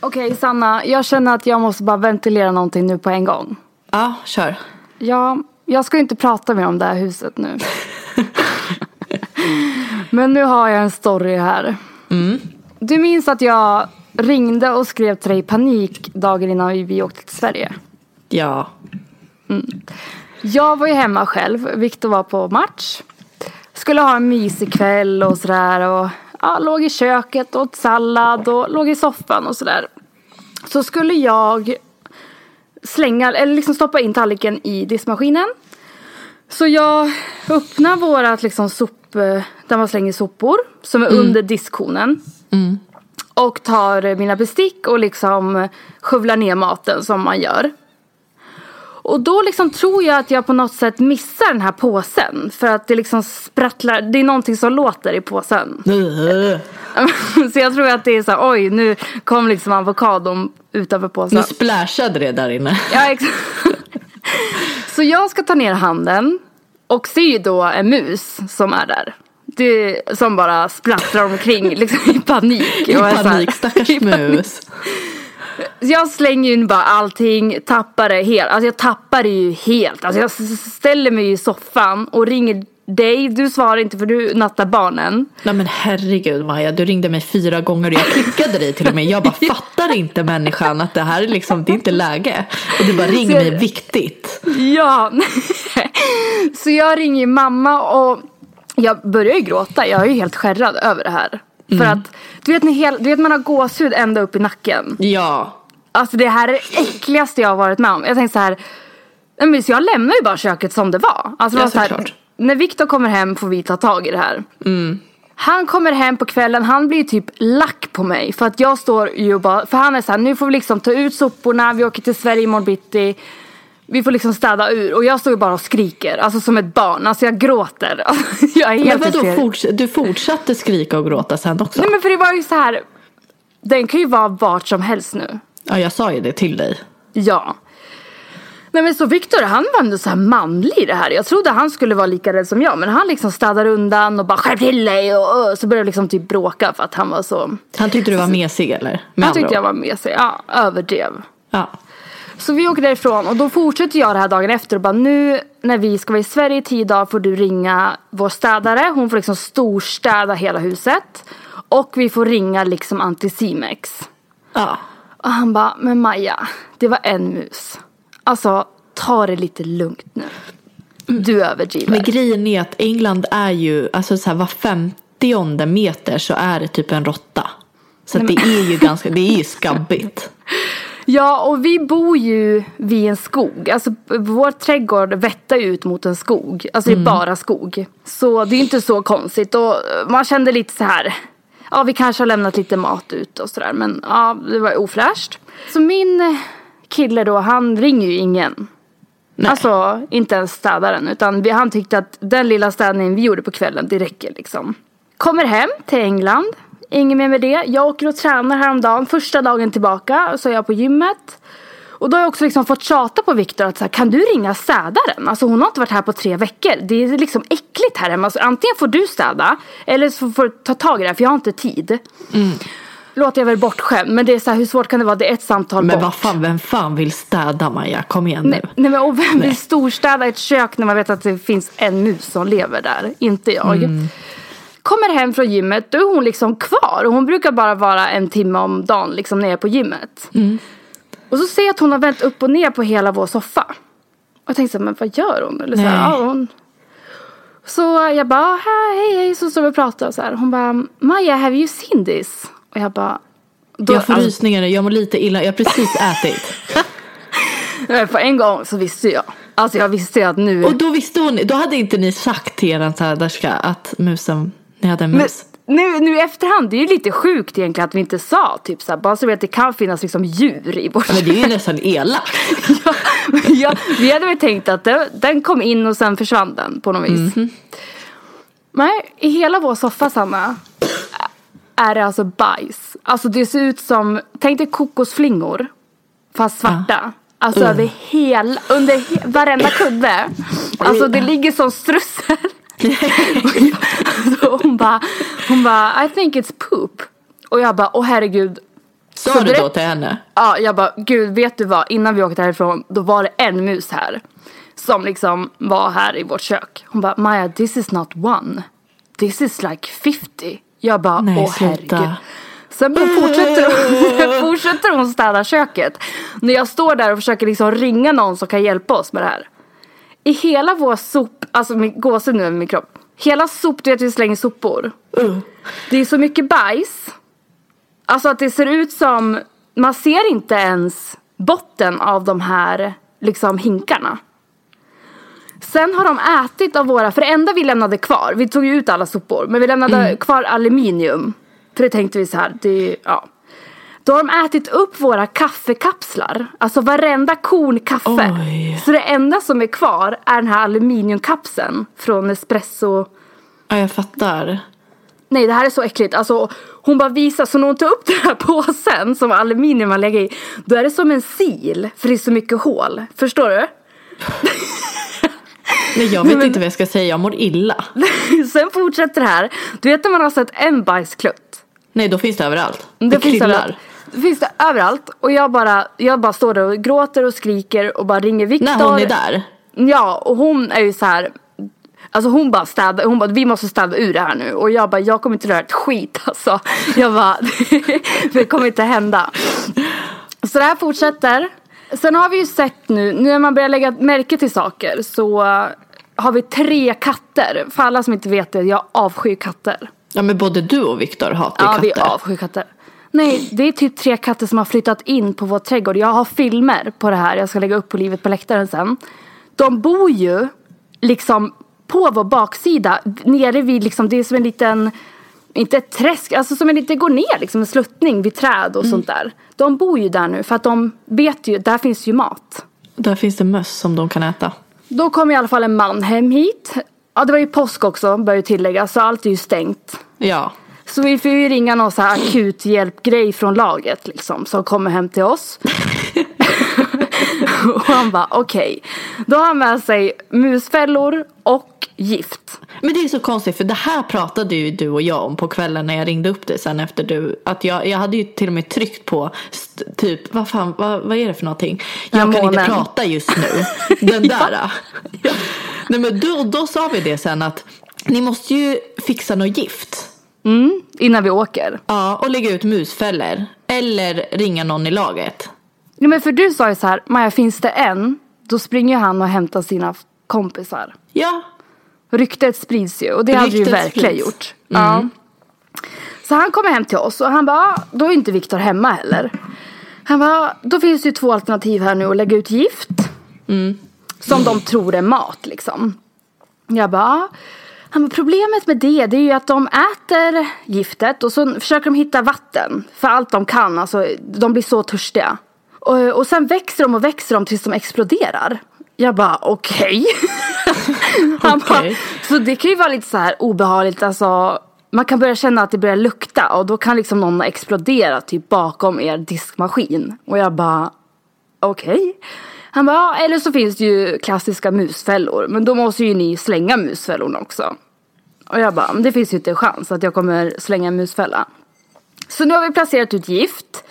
Okej Sanna, jag känner att jag måste bara ventilera någonting nu på en gång. Ja, kör. Ja, jag ska inte prata mer om det här huset nu. Men nu har jag en story här. Du minns att jag ringde och skrev till dig i panik dagen innan vi åkte till Sverige? Ja. Jag var ju hemma själv, Viktor var på match. Skulle ha en mysig kväll och sådär och ja, låg i köket, åt sallad och låg i soffan och sådär. Så skulle jag slänga, eller liksom stoppa in tallriken i diskmaskinen. Så jag öppnar vårat liksom sop, eh, där man slänger sopor som är under diskkonen. Och tar mina bestick och liksom skövlar ner maten som man gör. Och då liksom tror jag att jag på något sätt missar den här påsen. För att det liksom sprattlar, det är någonting som låter i påsen. så jag tror att det är så här, oj nu kom liksom avokadon utanför påsen. Nu splashade det där inne. Ja, exakt. Så jag ska ta ner handen och ser ju då en mus som är där. Det, som bara splattrar omkring liksom i panik. I panik, stackars i panik. mus. Jag slänger ju bara allting, tappar det helt. Alltså jag tappar det ju helt. Alltså jag ställer mig i soffan och ringer dig. Du svarar inte för du nattar barnen. Nej men herregud Maja, du ringde mig fyra gånger och jag klickade dig till och med. Jag bara fattar inte människan att det här är liksom, det är inte läge. Och du bara ring Så- mig viktigt. Ja. Så jag ringer mamma och jag börjar ju gråta. Jag är ju helt skärrad över det här. För att du vet, när hel, du vet man har gåshud ända upp i nacken. Ja. Alltså det här är det äckligaste jag har varit med om. Jag tänkte så här. men Så jag lämnar ju bara köket som det var. Alltså det Ja, var så här, när Viktor kommer hem får vi ta tag i det här. Han kommer hem på kvällen, han blir typ lack på mig. För att jag står ju och bara, för han är så här, nu får vi liksom ta ut soporna, vi åker till Sverige imorgon bitti. Vi får liksom städa ur och jag står ju bara och skriker, alltså som ett barn. Alltså jag gråter. Alltså, jag är Men helt vadå, hysterisk. forts- du fortsatte skrika och gråta sen också? Nej men för det var ju så här. Den kan ju vara vart som helst nu. Ja, jag sa ju det till dig. Ja. Nej men så Viktor han var ändå så här manlig i det här. Jag trodde han skulle vara lika rädd som jag. Men han liksom städar undan och bara skärp till dig. Och, och så började liksom typ bråka för att han var så. Han tyckte du var mesig eller? Med Han tyckte jag var med sig. Ja, överdrev. Ja. Så vi åker därifrån och då fortsätter jag det här dagen efter och bara nu när vi ska vara i Sverige i tio dagar får du ringa vår städare. Hon får liksom storstäda hela huset. Och vi får ringa liksom Anticimex. ja. Och han bara, men Maja, det var en mus. Alltså, ta det lite lugnt nu. Du överdriver. Men grejen är att England är ju, alltså så här var femtionde meter så är det typ en råtta. Så att det är ju ganska, det är ju skabbigt. Ja, och vi bor ju vid en skog. Alltså vår trädgård vettar ut mot en skog. Alltså det är bara skog. Så det är inte så konstigt. Och man kände lite så här. Ja, vi kanske har lämnat lite mat ut och sådär. Men ja, det var ofräscht. Så min kille då, han ringer ju ingen. Nej. Alltså inte ens städaren. Utan vi, han tyckte att den lilla städningen vi gjorde på kvällen, det räcker liksom. Kommer hem till England. Inget mer med det. Jag åker och tränar häromdagen. Första dagen tillbaka så är jag på gymmet. Och då har jag också liksom fått tjata på Viktor att så här, kan du ringa städaren? Alltså hon har inte varit här på tre veckor. Det är liksom äckligt här hemma. Alltså, antingen får du städa eller så får du ta tag i det här för jag har inte tid. Låter jag väl bortskämd men det är så här, hur svårt kan det vara? Det är ett samtal Men bort. vad fan, vem fan vill städa Maja? Kom igen nu. Nej, nej men och vem Nej. vill storstäda ett kök när man vet att det finns en mus som lever där? Inte jag. Mm. Kommer hem från gymmet, då är hon liksom kvar. Och hon brukar bara vara en timme om dagen liksom när jag är på gymmet. Mm. Och så ser jag att hon har vänt upp och ner på hela vår soffa. Och jag tänkte så här, men vad gör hon? Eller så, här, ja, hon... så jag bara, hej hej, så står vi och pratar och så här. Hon bara, Maja have you seen this? Och jag bara, då, Jag får alltså, rysningar, jag mår lite illa, jag har precis ätit. på en gång så visste jag. Alltså jag visste att nu Och då visste hon, då hade inte ni sagt till eran städerska att musen, ni hade en Men mus. nu, nu i efterhand, det är ju lite sjukt egentligen att vi inte sa typ så här, bara så vi att det kan finnas liksom djur i vårt Men det är ju nästan elakt. ja, ja, Vi hade väl tänkt att det, den kom in och sen försvann den på något vis. Mhm. Nej, i hela vår soffa Sanna är det alltså bajs. Alltså det ser ut som, tänk dig kokosflingor fast svarta. Alltså Uh. över hela, under he, varenda kudde. Alltså det ligger som strössel. alltså, hon bara, hon bara, I think it's poop. Och jag bara, åh herregud. Sa du då till henne? Ja, jag bara, gud vet du vad? Innan vi åkte härifrån, då var det en mus här. Som liksom var här i vårt kök. Hon bara, Maja, this is not one. This is like 50. Jag bara, Nej, åh sluta. herregud. Sen fortsätter hon, fortsätter hon städa köket. När jag står där och försöker liksom ringa någon som kan hjälpa oss med det här. I hela vår sop, alltså min gåshud nu över min kropp. Hela sop, du vet vi slänger sopor. Det är så mycket bajs. Alltså att det ser ut som, man ser inte ens botten av de här liksom hinkarna. Sen har de ätit av våra, för det enda vi lämnade kvar, vi tog ju ut alla sopor, men vi lämnade kvar aluminium. För det tänkte vi så här, det, ja. Då har de ätit upp våra kaffekapslar. Alltså varenda korn kaffe. Oj. Så det enda som är kvar är den här aluminiumkapseln från espresso. Ja, jag fattar. Nej det här är så äckligt. Alltså, hon bara visar, så när hon tar upp den här påsen som aluminium har legat i. Då är det som en sil, för det är så mycket hål. Förstår du? Nej, jag vet inte vad jag ska säga, jag mår illa. Sen fortsätter det här. Du vet när man har sett en bajsklutt. Nej, då finns det överallt. Det, Det finns kryllar. överallt. Det finns det överallt. Och jag bara, jag bara står där och gråter och skriker och bara ringer Viktor. När hon är där. Ja, och hon är ju så här. Alltså hon bara städar, hon bara vi måste städa ur det här nu. Och jag bara jag kommer inte röra ett skit alltså. Jag bara det kommer inte hända. Så det här fortsätter. Sen har vi ju sett nu, nu när man börjar lägga märke till saker så har vi tre katter. För alla som inte vet det, jag avskyr katter. Ja, men både du och Viktor hatar ju Ja, vi katter. avskyr katter. Nej, det är typ tre katter som har flyttat in på vår trädgård. Jag har filmer på det här. Jag ska lägga upp på Livet på läktaren sen. De bor ju liksom på vår baksida. Nere vid liksom, det är som en liten, inte ett träsk, alltså som en liten, går ner liksom en sluttning vid träd och sånt där. De bor ju där nu för att de vet ju, där finns ju mat. Där finns det möss som de kan äta. Då kom i alla fall en man hem hit. Ja, det var ju påsk också, bör ju tillägga, så allt är ju stängt. Ja. Så vi får ju ringa någon så här akut hjälpgrej från laget liksom som kommer hem till oss. och han bara okej. Då har han med sig musfällor och gift. Men det är så konstigt för det här pratade ju du och jag om på kvällen när jag ringde upp dig sen efter du. Att jag, jag hade ju till och med tryckt på typ, vad fan, vad, vad är det för någonting? Jag Ja, kan inte månen. prata just nu. Den där. Nej men då, då sa vi det sen att ni måste ju fixa något gift. Mm, innan vi åker. Ja, och lägga ut musfällor. Eller ringa någon i laget. Ja, men för du sa ju så här, Maja finns det en, då springer han och hämtar sina kompisar. Ja, Ryktet sprids ju och det hade ju verkligen sprids. gjort. Ja. Så han kommer hem till oss och han bara, "Ah, då är inte Viktor hemma heller. Han bara, då finns det ju två alternativ här nu att lägga ut gift. Som de tror är mat liksom. Jag bara, "Ah." Han bara, problemet med det, det är ju att de äter giftet och så försöker de hitta vatten. För allt de kan, alltså de blir så törstiga. Och, och sen växer de och växer de tills de exploderar. Jag bara, okej. Han bara, Okej. så det kan ju vara lite så här obehagligt, alltså. Man kan börja känna att det börjar lukta och då kan liksom någon explodera typ bakom er diskmaskin. Och jag bara, okej. Han bara, ja, eller så finns det ju klassiska musfällor. Men då måste ju ni slänga musfällorna också. Och jag bara, men det finns ju inte en chans att jag kommer slänga en musfälla. Så nu har vi placerat ut gift.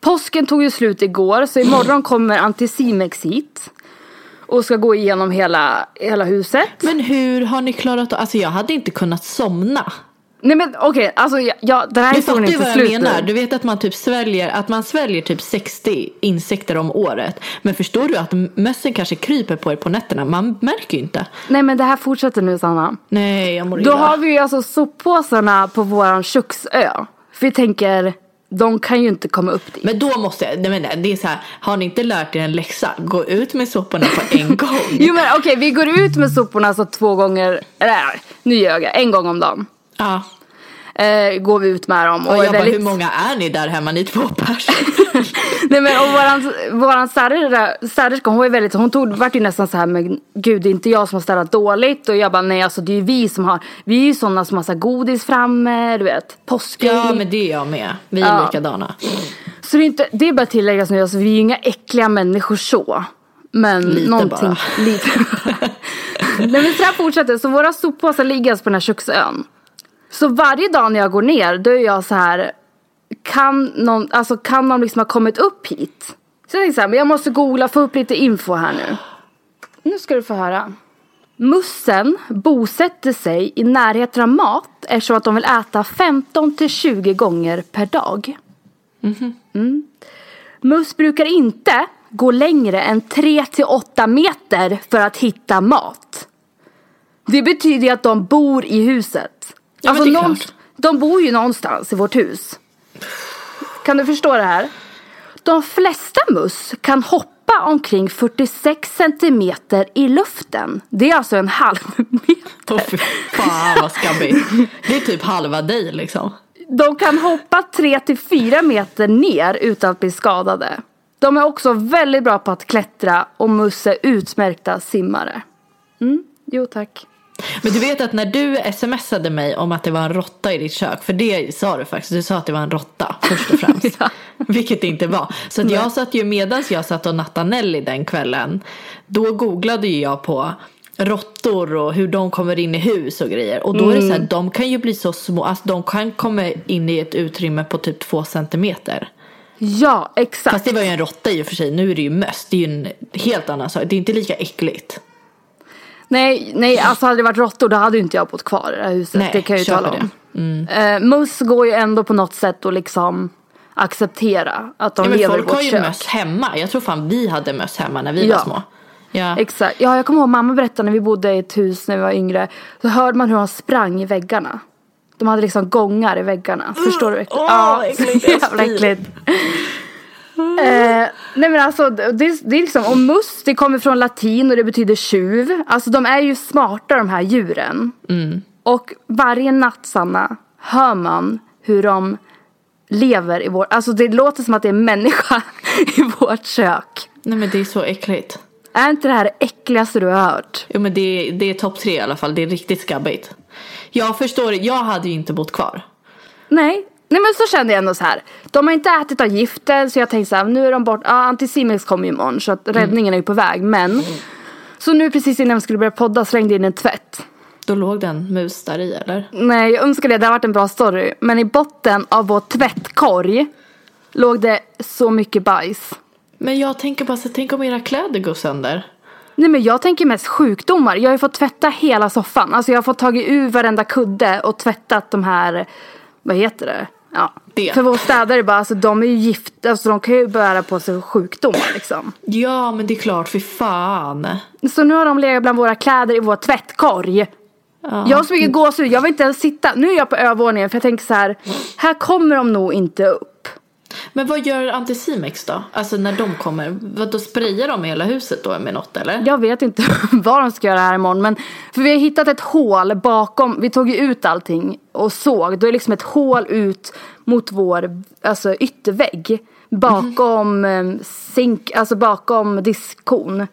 Påsken tog ju slut igår så imorgon kommer Anticimex hit. Och ska gå igenom hela, hela huset. Men hur har ni klarat av, alltså jag hade inte kunnat somna. Nej men okej, alltså jag, jag, den här Du historien är inte vad jag slut menar. Du vet att man typ sväljer, att man sväljer typ 60 insekter om året. Men förstår du att mössen kanske kryper på er på nätterna? Man märker ju inte. Nej men det här fortsätter nu Sanna. Nej, jag mår Då illa. har vi ju alltså soppåsarna på våran köksö. För vi tänker, de kan ju inte komma upp dit. Men då måste jag, nej men nej, det är så här, har ni inte lärt er en läxa? Gå ut med soporna på en gång. Jo men okej, vi går ut med soporna alltså två gånger, eller nu ljög jag, en gång om dagen. Ja. Eh, går vi ut med dem. Och är jag bara, väldigt- hur många är ni där hemma? Ni två personer. Nej men och våran, våran städerska, hon var ju väldigt, hon tog, vart ju nästan så här men gud det är inte jag som har städat dåligt. Och jag bara nej alltså det är ju vi som har, vi är ju sådana som har så godis framme, du vet, påskägg. ja, men det är jag med. Vi är Ja. likadana. Så det är, inte, det är bara tilläggas nu, alltså, vi är ju inga äckliga människor så. Men Lite någonting, bara. lite. Nej men så här fortsätter så våra soppåsar ligger alltså på den här köksön. Så varje dag när jag går ner då är jag så här, kan någon, alltså kan någon liksom ha kommit upp hit? Så jag tänkte så här, men jag måste googla, få upp lite info här nu. Nu ska du få höra. Mussen bosätter sig i närheten av mat eftersom att de vill äta 15 till 20 gånger per dag. Mm. Mus brukar inte gå längre än 3 till 8 meter för att hitta mat. Det betyder att de bor i huset. Ja, är klart. de bor ju någonstans i vårt hus. Kan du förstå det här? De flesta mus kan hoppa omkring 46 centimeter i luften. Det är alltså en halv meter. Åh fy fan vad skabbigt. Det är typ halva dig liksom. De kan hoppa 3 till 4 meter ner utan att bli skadade. De är också väldigt bra på att klättra och mus är utmärkta simmare. Mm, jo tack. Men du vet att när du smsade mig om att det var en råtta i ditt kök, för det sa du faktiskt, du sa att det var en råtta först och främst. Ja. Vilket det inte var. Så att jag satt ju medans jag satt och nattade Nelly den kvällen, då googlade ju jag på råttor och hur de kommer in i hus och grejer. Och då är det så här, de kan ju bli så små, alltså de kan komma in i ett utrymme på typ två centimeter. Ja, exakt. Fast det var ju en råtta i och för sig, nu är det ju möss, det är ju en helt annan sak, det är inte lika äckligt. Nej, nej, alltså hade det varit råttor då hade inte jag bott kvar i det här huset. Nej, det kan jag ju tala om. Eh, mus går ju ändå på något sätt att liksom acceptera att de Ja, lever i folk har vårt ju kök. möss hemma. Jag tror fan vi hade möss hemma när vi Ja. var små. Ja. Exakt. Ja, jag kommer ihåg mamma berättade när vi bodde i ett hus när vi var yngre. Så hörde man hur de sprang i väggarna. De hade liksom gångar i väggarna. Förstår du? åh, ja, äckligt. jävla äckligt. Eh, nej men alltså det, det är liksom, och mus det kommer från latin och det betyder tjuv. Alltså de är ju smarta de här djuren. Och varje natt Sanna hör man hur de lever i vår, alltså det låter som att det är människa i vårt kök. Nej men det är så äckligt. Är inte det här det äckligaste du har hört? Jo men det, det är topp tre i alla fall. Det är riktigt skabbigt. Jag förstår, jag hade ju inte bott kvar. Nej. Nej men så kände jag ändå så här. De har inte ätit av gifter så jag tänkte så här, nu är de bort. Ja, Anticimex kommer ju imorgon så att räddningen är ju på väg. Men. Så nu precis innan vi skulle börja podda slängde jag in en tvätt. Då låg det en mus där i eller? Nej jag önskar det, det har varit en bra story. Men i botten av vår tvättkorg låg det så mycket bajs. Men jag tänker bara så tänk om era kläder går sönder. Nej men jag tänker mest sjukdomar. Jag har ju fått tvätta hela soffan. Alltså jag har fått tagit ur varenda kudde och tvättat de här, vad heter det? Ja. Det. För vår städare bara, alltså de är ju gifta, alltså de kan ju bära på sig sjukdomar liksom. Ja men det är klart, för fan. Så nu har de legat bland våra kläder i vår tvättkorg. Jag har så mycket gåshud, jag vill inte ens sitta. Nu är jag på övervåningen för jag tänker så här. Här kommer de nog inte upp. Men vad gör Anticimex då? Alltså när de kommer, vad då sprayar de hela huset då med något eller? Jag vet inte vad de ska göra här imorgon men för vi har hittat ett hål bakom, vi tog ju ut allting och såg, då är det liksom ett hål ut mot vår alltså, yttervägg bakom mm. sink, alltså bakom diskon.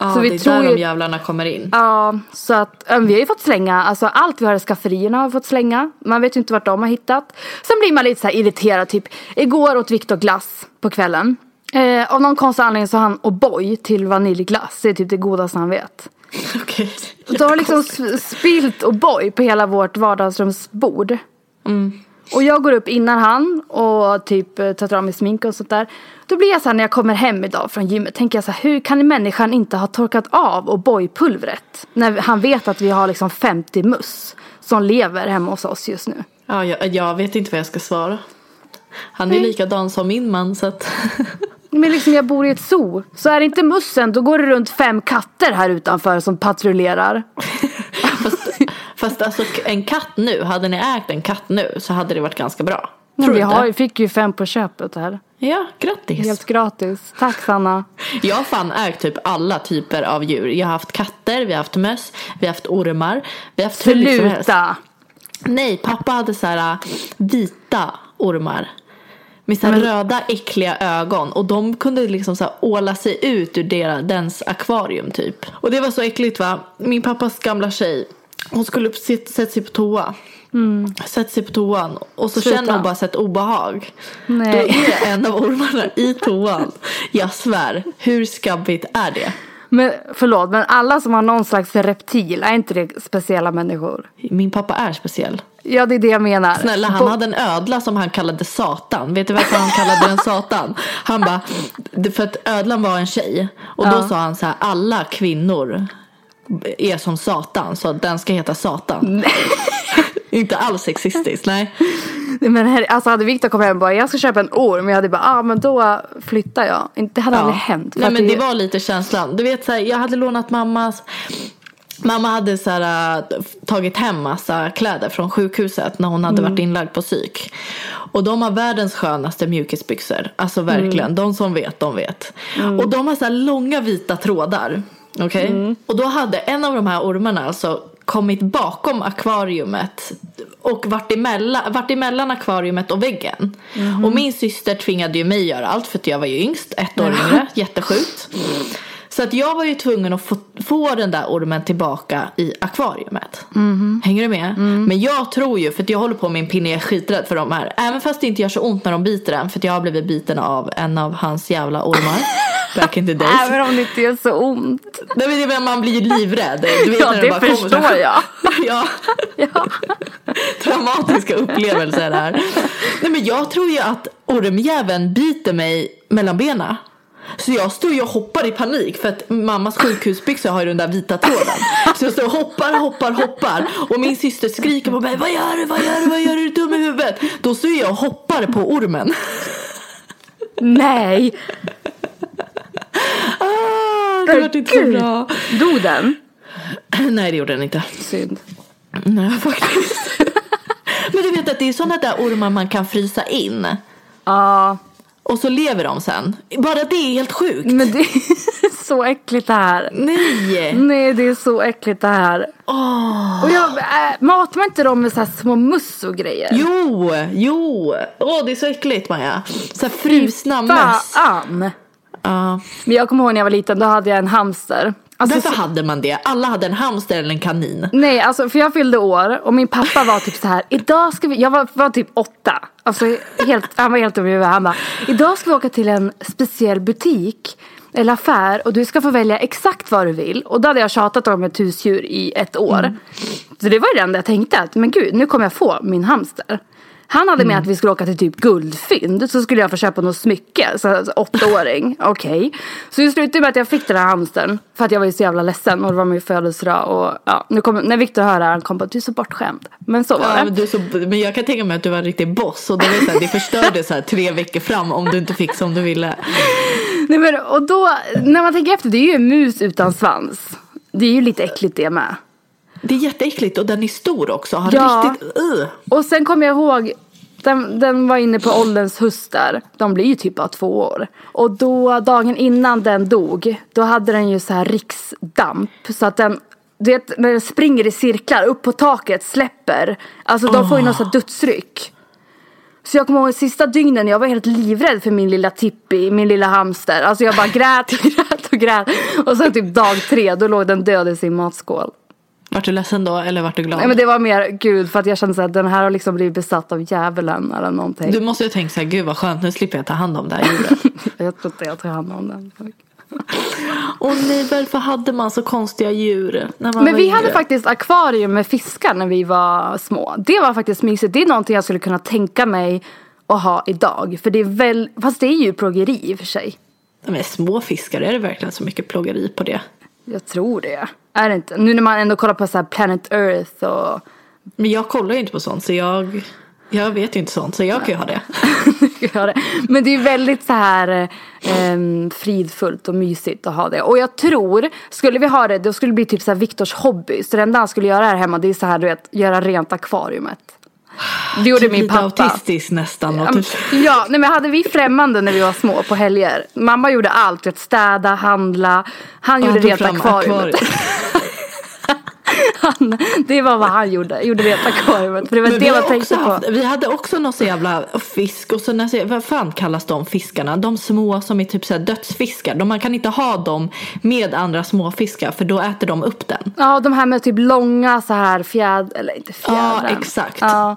Ja, Så vi det är tror där ju- de jävlarna kommer in. Ja, så att vi har ju fått slänga, alltså allt vi har i skafferierna har vi fått slänga. Man vet ju inte vart de har hittat. Sen blir man lite så irriterad, typ igår åt Viktor glass på kvällen. Eh, av någon konstig anledning så har han O'boy till vaniljglass, det är typ det godaste han vet. Okej. Du har liksom spilt O'boy på hela vårt vardagsrumsbord. Och jag går upp innan han och typ eh, tar av mig smink och sånt där. Då blir jag så här när jag kommer hem idag från gymmet, tänker jag så här, hur kan människan inte ha torkat av O'boy-pulvret? När han vet att vi har liksom 50 muss som lever hemma hos oss just nu. Ja, jag, jag vet inte vad jag ska svara. Han är likadan som min man så att... Men liksom jag bor i ett zoo. Så är det inte mussen, då går det runt fem katter här utanför som patrullerar. fast, fast alltså en katt nu, hade ni ägt en katt nu så hade det varit ganska bra. Men Tror vi har, fick ju fem på köpet här. Ja, grattis. Helt gratis. Tack Sanna. Jag har fan ägt typ alla typer av djur. Jag har haft katter, vi har haft möss, vi har haft ormar. Vi har haft. Sluta! Nej, pappa hade så här äh, vita ormar. Med så här röda äckliga ögon. Och de kunde liksom så här åla sig ut ur deras, dens akvarium typ. Och det var så äckligt va. Min pappas gamla tjej. Hon skulle sätta sig på toa. Sätter sig på toan. Och så Sluta. känner hon bara så ett obehag. Nej. Då är en av ormarna i toan. Jag svär. Hur skabbigt är det? Men förlåt, men alla som har någon slags reptil, är inte det speciella människor? Min pappa är speciell. Ja, det är det jag menar. Snälla, han Bo- hade en ödla som han kallade Satan. Vet du varför han kallade den Satan? Han bara, för att ödlan var en tjej. Och då Ja. sa han så här, alla kvinnor är som Satan. Så den ska heta Satan. Inte alls sexistiskt, nej. Men här, alltså hade Viktor kommit hem och bara, jag ska köpa en orm. Jag hade bara, ah men då flyttar jag. Det hade aldrig hänt. Nej men det var lite känslan. Du vet så här, jag hade lånat mammas Mamma hade så här, tagit hem massa kläder från sjukhuset när hon hade varit inlagd på psyk. Och de har världens skönaste mjukisbyxor. Alltså verkligen, de som vet, de vet. Och de har så långa vita trådar. Okej? Och då hade en av de här ormarna alltså kommit bakom akvariumet och varit emellan, varit emellan akvariumet och väggen. Och min syster tvingade ju mig göra allt för att jag var ju yngst, ett år yngre, jättesjukt. Så att jag var ju tvungen att få, få den där ormen tillbaka i akvariumet. Hänger du med? Men jag tror ju, för att jag håller på med en pinne, jag är skiträdd för de här. Även fast det inte gör så ont när de biter en, för att jag har blivit biten av en av hans jävla ormar. Back in the days. Även om det inte gör så ont. Nej, men det är, man blir ju livrädd. Du vet Ja, när det bara kommer förstår jag. ja. Traumatiska upplevelser här. Nej men jag tror ju att ormjäveln biter mig mellan benen. Så jag står ju och hoppar i panik för att mammas sjukhusbyxor har ju den där vita tråden. Så jag står och hoppar, hoppar, hoppar och min syster skriker på mig Vad gör du, vad gör du, vad gör du, är du dum i huvudet? Då står jag och hoppar på ormen. Nej! Ah, det vart inte så bra. Dog den? Nej det gjorde den inte. Synd. Nej faktiskt. Men du vet att det är sådana där ormar man kan frysa in. Ja, Och så lever de sen. Bara det är helt sjukt. men det är så äckligt det här. Nej! Nej, det är så äckligt det här. Åh. Och jag, äh, matar man inte dem med så små muss och grejer? Jo, jo. Åh, det är så äckligt Maja. Så här frusna möss. Fan! Ja. Men jag kommer ihåg när jag var liten, då hade jag en hamster. Alltså, Varför så- hade man det? Alla hade en hamster eller en kanin. Nej, alltså för jag fyllde år och min pappa var typ så här. idag ska vi, jag var, var typ åtta. Alltså helt, han var helt huvudet. Han bara, idag ska vi åka till en speciell butik eller affär och du ska få välja exakt vad du vill. Och då hade jag tjatat om ett husdjur i ett år. Så det var ju det enda jag tänkte att, men gud, nu kommer jag få min hamster. Han hade menat att vi skulle åka till typ guldfynd så skulle jag få köpa något smycke. Så alltså, åttaåring, okej. Så det slutade med att jag fick den här hamstern. För att jag var ju så jävla ledsen och det var min födelsedag. Och ja, nu kom, när Viktor hör det här han kom på att du är så bortskämd. Men så var Ja, det. men, du så, men jag kan tänka mig att du var en riktig boss och det, var så här, det förstörde så här tre veckor fram om du inte fick som du ville. Nej, men, och då, när man tänker efter, det är ju en mus utan svans. Det är ju lite äckligt det med. Det är jätteäckligt och den är stor också. Har Ja. riktigt... Uh. Och sen kommer jag ihåg, den, den var inne på ålderns höst där. De blir ju typ bara två år. Och då, dagen innan den dog, då hade den ju så här riksdamp. Så att den, du vet när den springer i cirklar upp på taket, släpper. Alltså de får ju någon sån här dödsryck. Så jag kommer ihåg sista dygnen, jag var helt livrädd för min lilla Tippi, min lilla hamster. Alltså jag bara grät och grät och grät. Och sen typ dag tre, då låg den död i sin matskål. Vart du ledsen då eller vart du glad? Nej men det var mer, gud, för att jag kände så att den här har liksom blivit besatt av djävulen eller någonting. Du måste ju tänka så här, gud vad skönt, nu slipper jag ta hand om det här djuret. Jag tror inte jag tar hand om den. Åh nej, varför hade man så konstiga djur när man Men vi yngre? hade faktiskt akvarium med fiskar när vi var små. Det var faktiskt mysigt. Det är någonting jag skulle kunna tänka mig att ha idag. För det är väl, fast det är ju plågeri i och för sig. Är små fiskar, är det verkligen så mycket plågeri på det? Jag tror det. Är det inte? Nu när man ändå kollar på så här Planet Earth och Men jag kollar ju inte på sånt så jag, jag vet ju inte sånt så jag kan ju ha det. Men det är väldigt så här eh, fridfullt och mysigt att ha det. Och jag tror, skulle vi ha det, då skulle det bli typ så här Viktors hobby. Så det enda han skulle göra här hemma det är så här, du vet, göra rent akvariumet. Det gjorde Typ min lite pappa. autistisk nästan. Ja, typ, Ja, nej men hade vi främmande när vi var små på helger. Mamma gjorde allt, vet, städa, handla. Han gjorde Ja, rent akvariet. Han, det var vad han gjorde, gjorde rent akvariet. För det var Men det man tänkte på. haft, vi hade också någon så jävla fisk och så när, vad fan kallas de fiskarna? De små som är typ så dödsfiskar. De, man kan inte ha dem med andra småfiskar för då äter de upp den. Ja, de här med typ långa så här fjäd... Eller inte fjädrar. Ja, exakt. Ja.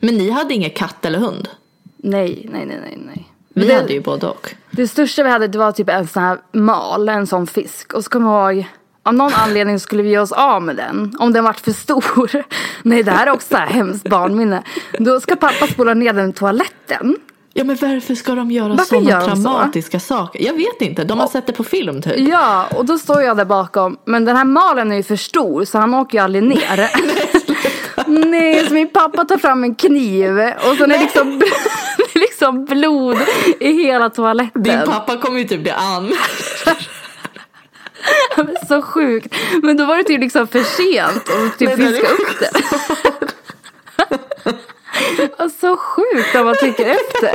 Men ni hade ingen katt eller hund? Nej, nej, nej, nej, nej. Vi det, hade ju både och. det största vi hade det var typ en sån här mal, en sån fisk. Och så kommer jag ihåg, av någon anledning skulle vi ge oss av med den. Om den vart för stor. Nej, det här är också så här hemskt barnminne. Då ska pappa spola ner den i toaletten. Ja men varför ska de göra Varför sådana gör de så? traumatiska saker? Jag vet inte, de har sett det på film typ. Ja, och då står jag där bakom. Men den här malen är ju för stor så han åker ju aldrig ner. Nej, så min pappa tar fram en kniv och så är det liksom, liksom blod i hela toaletten. Din pappa kommer ju typ bli an. Så sjukt. Men då var det typ liksom för sent att typ det fiska upp det. Och Så sjukt om man tänker efter.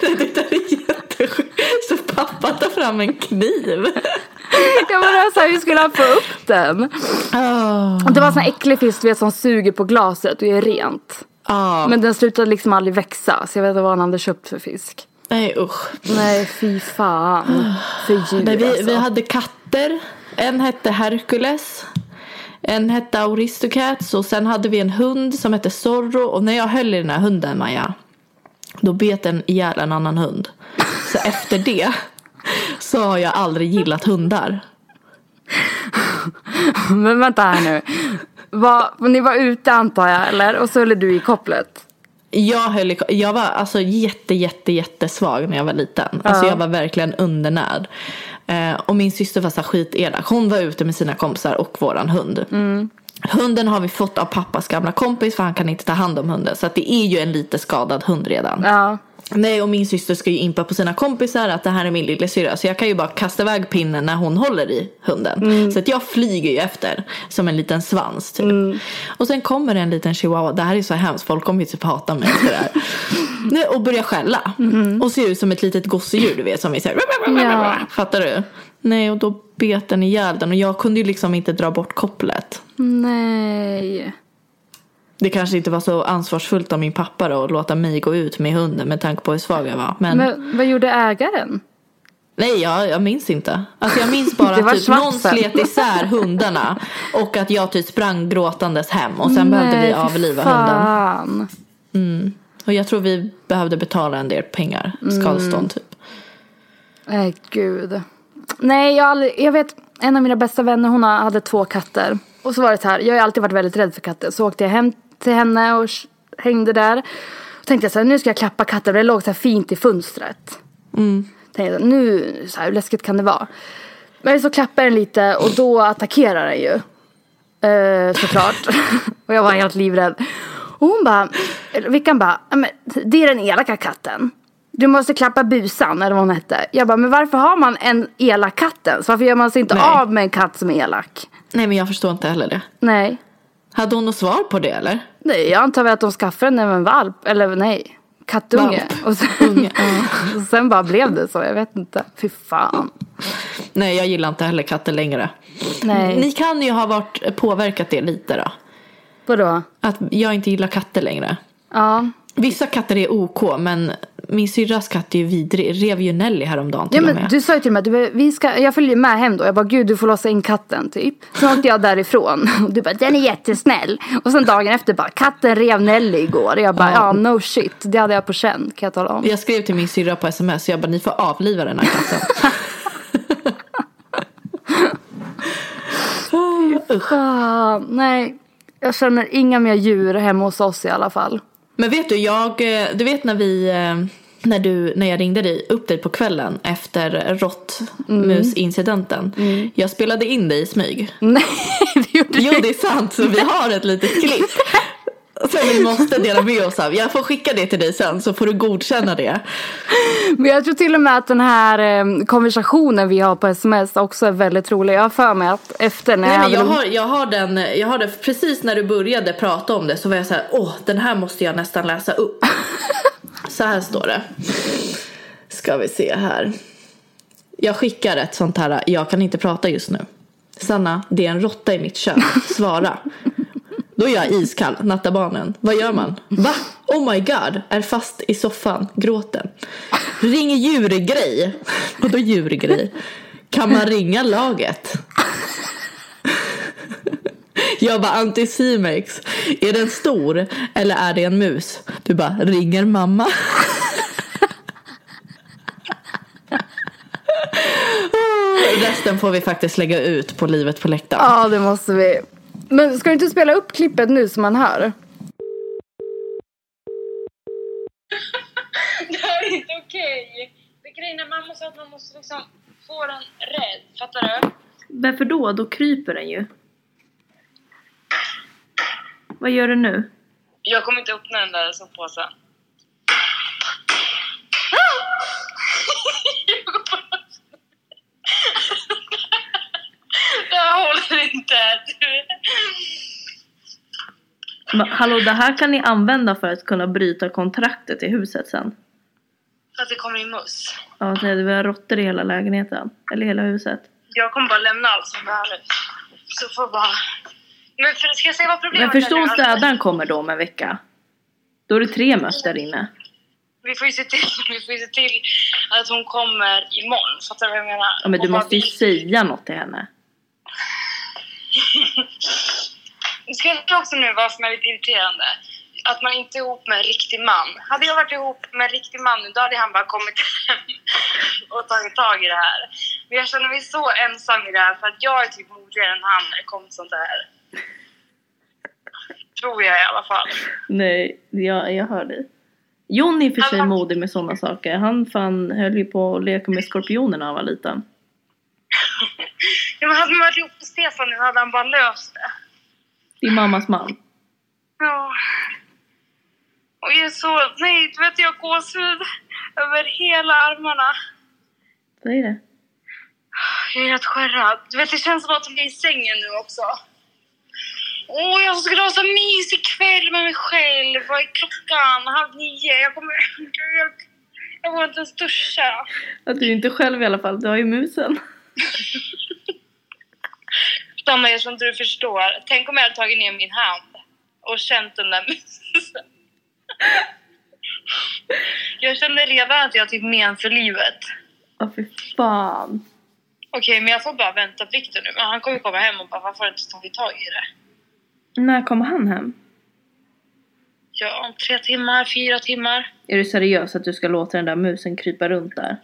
det där är jättesjukt. Så pappa tar fram en kniv. Jag menar så här, hur skulle han få upp den? Och Det var en sån här äcklig fisk du vet, som suger på glaset och är rent. Ja, Men den slutade liksom aldrig växa så jag vet inte vad han hade köpt för fisk. nej usch. Nej fy fan. För djur Nej, vi, alltså. vi hade katter. En hette Hercules. En hette Aristocats och sen hade vi en hund som hette Zorro. Och när jag höll i den här hunden Maja. Då bet den ihjäl en annan hund. Så efter det så har jag aldrig gillat hundar. Men vänta här nu. Var, ni var ute antar jag eller? Och så höll du i kopplet. Jag, höll, i- jag var alltså jätte, jätte, jättesvag när jag var liten. Alltså jag var verkligen undernärd. Eh, och min syster var så skitelak. Hon var ute med sina kompisar och våran hund. Hunden har vi fått av pappas gamla kompis för han kan inte ta hand om hunden. Så att det är ju en lite skadad hund redan. Ja. Nej och min syster ska ju impa på sina kompisar att det här är min lillasyrra. Så jag kan ju bara kasta iväg pinnen när hon håller i hunden. Så att jag flyger ju efter som en liten svans typ. Och sen kommer det en liten chihuahua. Det här är så hemskt. Folk kommer ju typ hata mig för det här. Nej, och börjar skälla. Och ser ut som ett litet gosedjur du vet som vi säger. Ja. Fattar du? Nej och då bet den ihjäl den och jag kunde ju liksom inte dra bort kopplet. Nej. Det kanske inte var så ansvarsfullt av min pappa då att låta mig gå ut med hunden med tanke på hur svag jag var. Men, Men vad gjorde ägaren? nej, jag, jag minns inte. Alltså jag minns bara att typ någon slet isär hundarna och att jag typ sprang gråtandes hem och sen behövde vi Nej, avliva hunden. fan. Och jag tror vi behövde betala en del pengar, Mm. skadestånd typ. Nej gud. Nej jag, aldrig, jag vet en av mina bästa vänner hon hade två katter. Och så var det så här, jag har alltid varit väldigt rädd för katter. Så åkte jag hem till henne och hängde där. Och tänkte jag så här, nu ska jag klappa katten. Det låg så här fint i fönstret. Tänkte jag, nu, så här, hur läskigt kan det vara? Men så klappar den lite och då attackerar den ju. Eh, såklart. och jag var helt livrädd. Och hon bara, Vickan bara, "Ja, men det är den elaka katten. Du måste klappa busan eller vad hon hette. Jag bara, men varför har man en elak katt ens? Varför gör man sig inte Nej. av med en katt som är elak? Nej men jag förstår inte heller det. Nej. Hade hon något svar på det eller? Nej, jag antar väl att de skaffade den en valp. Eller nej, kattunge. Valp. Och sen, och sen bara blev det så. Jag vet inte. Fy fan. Nej, jag gillar inte heller katter längre. Nej. Ni kan ju ha varit påverkat det lite då. Vadå? Att jag inte gillar katter längre. Ja. Vissa katter är OK, men min syrras katt är ju vidrig. Rev ju Nelly häromdagen till Ja, och men med. du sa ju till mig att vi ska, jag följer med hem då. Jag bara gud du får låsa in katten typ. Sen åkte jag därifrån. Och du bara den är jättesnäll. Och sen dagen efter bara katten rev Nelly igår. Jag bara ja, no shit. Det hade jag på känn kan jag tala om. Jag skrev till min syrra på sms, jag bara ni får avliva den här katten. Usch. Ah, nej. Jag känner inga mer djur hemma hos oss i alla fall. Men vet du, jag, eh, du vet när vi, eh, när, du, när jag ringde dig, upp dig på kvällen efter råttmusincidenten. Jag spelade in dig i smyg. Nej, det gjorde Jo det är sant, så vi har ett litet klipp. Som vi måste dela med oss av. Jag får skicka det till dig sen så får du godkänna det. Men jag tror till och med att den här eh, konversationen vi har på sms också är väldigt rolig. Jag har för mig att efter när Nej, jag men jag, har, jag, har den, jag har det precis när du började prata om det så var jag så här, åh den här måste jag nästan läsa upp. så här står det. Ska vi se här. Jag skickar ett sånt här, jag kan inte prata just nu. Sanna, det är en råtta i mitt kök. Svara. Då är jag iskall, nattar barnen. Vad gör man? Va? Oh my god, är fast i soffan, gråter. Ring djurgrej. Vadå djurgrej? Kan man ringa laget? Jag bara Anticimex. Är den stor eller är det en mus? Du bara ringer mamma. Resten får vi faktiskt lägga ut på livet på läktaren. Ja, det måste vi. Men ska du inte spela upp klippet nu som man hör? Det här är inte okej. Det grejen är mamma sa att man måste liksom få den rädd. Fattar du? Varför då? Då kryper den ju. Vad gör du nu? Jag kommer inte öppna den där soppåsen. Det här håller inte. Men, hallå, det här kan ni använda för att kunna bryta kontraktet i huset sen. För att det kommer in muss. Ja, så vi har råttor i hela lägenheten. Eller hela huset. Jag kommer bara lämna allt som det här nu. Så får bara... Men för, ska jag säga vad Men problemet är förstå nu? städaren kommer då om en vecka. Då är det tre möss där inne. Vi får ju se till, vi får se till att hon kommer imorgon. Fattar du vad jag menar? Ja, men du måste ju säga något till henne. Ska jag också nu vad som är lite irriterande? Att man inte är ihop med en riktig man. Hade jag varit ihop med en riktig man nu, då hade han bara kommit hem och tagit tag i det här. Men jag känner mig så ensam i det här för att jag är typ modigare än han när det kommer till sånt här. Tror jag i alla fall. Nej, jag, jag hör dig. Jon är för sig Han modig med sådana saker. Han fan höll ju på att leka med skorpioner när han var liten. Ja, men hade man varit ihop med Stefan nu hade han bara löst det. Din mammas man. Ja. Och jag är så... Nej, du vet jag har gåshud över hela armarna. Vad är det? Jag är helt skärrad. Du vet, det känns som att vi är i sängen nu också. Åh, jag skulle ha så mysig kväll med mig själv. Vad är klockan? Halv nio. Jag kommer... Jag, jag inte ens duscha. Att du är inte själv i alla fall. Du har ju musen. Sanna, jag tror inte du förstår. Tänk om jag hade tagit ner min hand och känt den där musen. Jag kände redan att jag har typ men för livet. Ja, fy fan. Okej, men jag får bara vänta på Victor nu. Men han kommer komma hem och bara, varför har inte tagit tag i det? När kommer han hem? Ja, om tre timmar, fyra timmar. Är du seriös att du ska låta den där musen krypa runt där?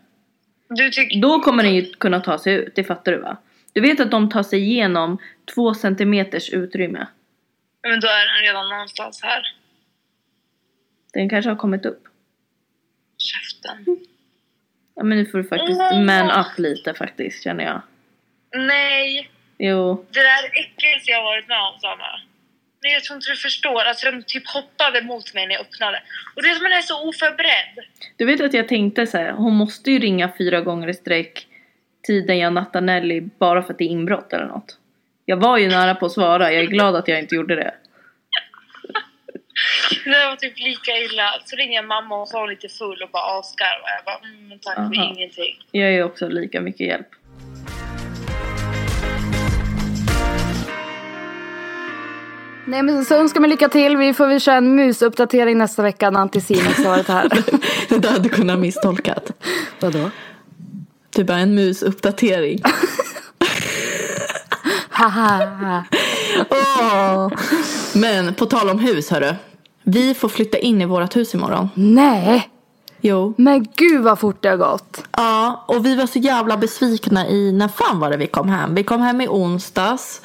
Du tycker... Då kommer den ju kunna ta sig ut, det fattar du va? Du vet att de tar sig igenom två centimeters utrymme. Men då är den redan någonstans här. Den kanske har kommit upp. Käften. Ja men nu får du faktiskt man up lite faktiskt känner jag. Nej, Jo. det där är det äckligaste jag har varit med om, Sanna. Nej, jag tror inte du förstår. Alltså, den typ hoppade mot mig när jag öppnade. Och det är som att man är så oförberedd. Du vet att jag tänkte så här, hon måste ju ringa fyra gånger i sträck tiden jag nattade Nelly bara för att det är inbrott eller något. Jag var ju nära på att svara, jag är glad att jag inte gjorde det. Det var typ lika illa. Så ringer jag mamma och så var hon lite full och bara asgarvar. Jag bara, mm, tack för Aha. ingenting. Jag är också lika mycket hjälp. Nej men så önskar mig lycka till. Vi får väl köra en musuppdatering nästa vecka när Anticimex har varit här. Du hade kunnat misstolkat. Vadå? Du bara en musuppdatering. Haha. Åh. Men på tal om hus hörru. Vi får flytta in i vårt hus imorgon. Nej! Jo. Men gud vad fort det har gått. Ja, och vi var så jävla besvikna i, när fan var det vi kom hem? Vi kom hem i onsdags.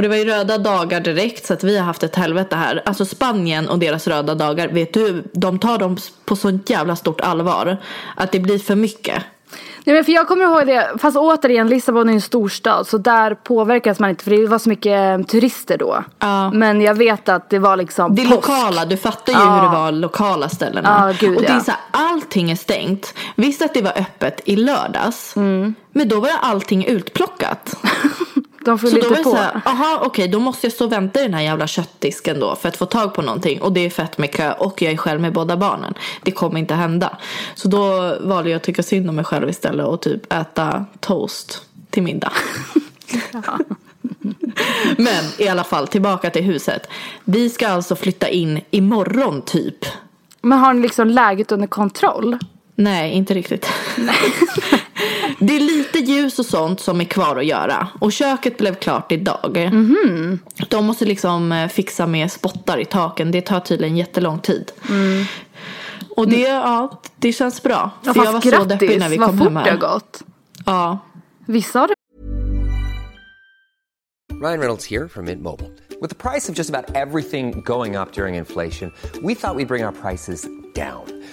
Och det var ju röda dagar direkt så att vi har haft ett helvete här. Alltså Spanien och deras röda dagar, vet du, de tar dem på sånt jävla stort allvar. Att det blir för mycket. Nej men för jag kommer ihåg det, fast återigen Lissabon är en storstad så där påverkas man inte för det var så mycket eh, turister då. Ja. Men jag vet att det var liksom Det påsk. lokala, du fattar ju Ja. hur det var lokala ställena. Ja, gud, och det är så här, allting är stängt. Visst att det var öppet i lördags. Mm. Men då var allting utplockat. De Så då var inte det på. så här, aha okej då måste jag stå och vänta i den här jävla köttdisken då för att få tag på någonting. Och det är fett med kö och jag är själv med båda barnen. Det kommer inte hända. Så då valde jag att tycka synd om mig själv istället och typ äta toast till middag. Men i alla fall tillbaka till huset. Vi ska alltså flytta in imorgon typ. Men har ni liksom läget under kontroll? Nej, inte riktigt. det är lite ljus och sånt som är kvar att göra. Och köket blev klart idag. De måste liksom eh, fixa med spottar i taken. Det tar tydligen jättelång tid. Och det, ja, det känns bra. Ja, För jag var fast så deppig grattis, när vi vad kom fort hem det har här. gått. Ja. Vissa har det Ryan Reynolds here from Mint Mobile. With the price of just about everything going up during inflation, we thought we'd bring our prices down.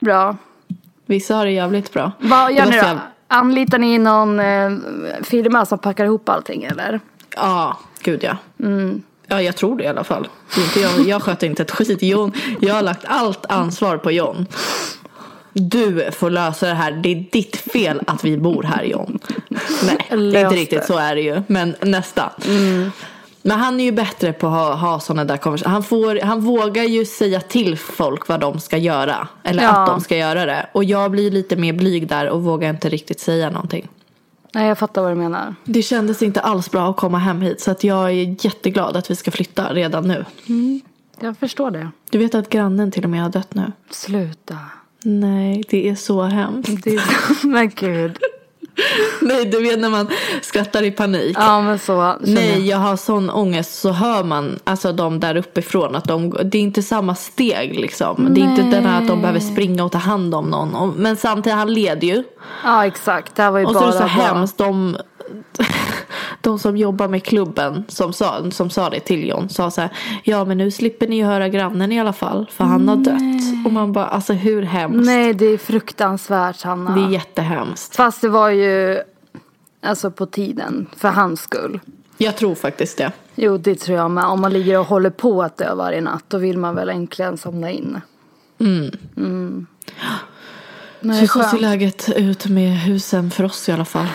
Bra. Vissa har det jävligt bra. Vad gör ni då? jävla- Anlitar ni någon eh, firma som packar ihop allting eller? Ja, gud ja. Mm. Ja, jag tror det i alla fall. Inte jag, jag sköter inte ett skit. Jon, jag har lagt allt ansvar på John. Du får lösa det här. Det är ditt fel att vi bor här John. Nej, det är inte riktigt så är det ju. Men nästan. Men han är ju bättre på att ha, ha sådana där konversationer. Han, får, han vågar ju säga till folk vad de ska göra. Eller Ja. att de ska göra det. Och jag blir lite mer blyg där och vågar inte riktigt säga någonting. Nej jag fattar vad du menar. Det kändes inte alls bra att komma hem hit. Så att jag är jätteglad att vi ska flytta redan nu. Jag förstår det. Du vet att grannen till och med har dött nu? Sluta. Nej, det är så hemskt. Det är... Men gud. Nej, du vet när man skrattar i panik. Ja men så. Nej, jag. jag har sån ångest så hör man alltså de där uppifrån att de, det är inte samma steg liksom. Det är inte den här att de behöver springa och ta hand om någon. Och, men samtidigt, han leder ju. Ja exakt. Det här var ju Och så bara är det så bra. hemskt, de, de som jobbar med klubben som sa, som sa det till John sa så här, ja men nu slipper ni ju höra grannen i alla fall för han har dött. Och man bara, alltså hur hemskt? Nej det är fruktansvärt Hanna. Det är jättehemskt. Fast det var ju alltså på tiden för hans skull. Jag tror faktiskt det. Jo det tror jag med. Om man ligger och håller på att dö varje natt då vill man väl äntligen somna in. Nej, Så så ser läget ut med husen för oss i alla fall.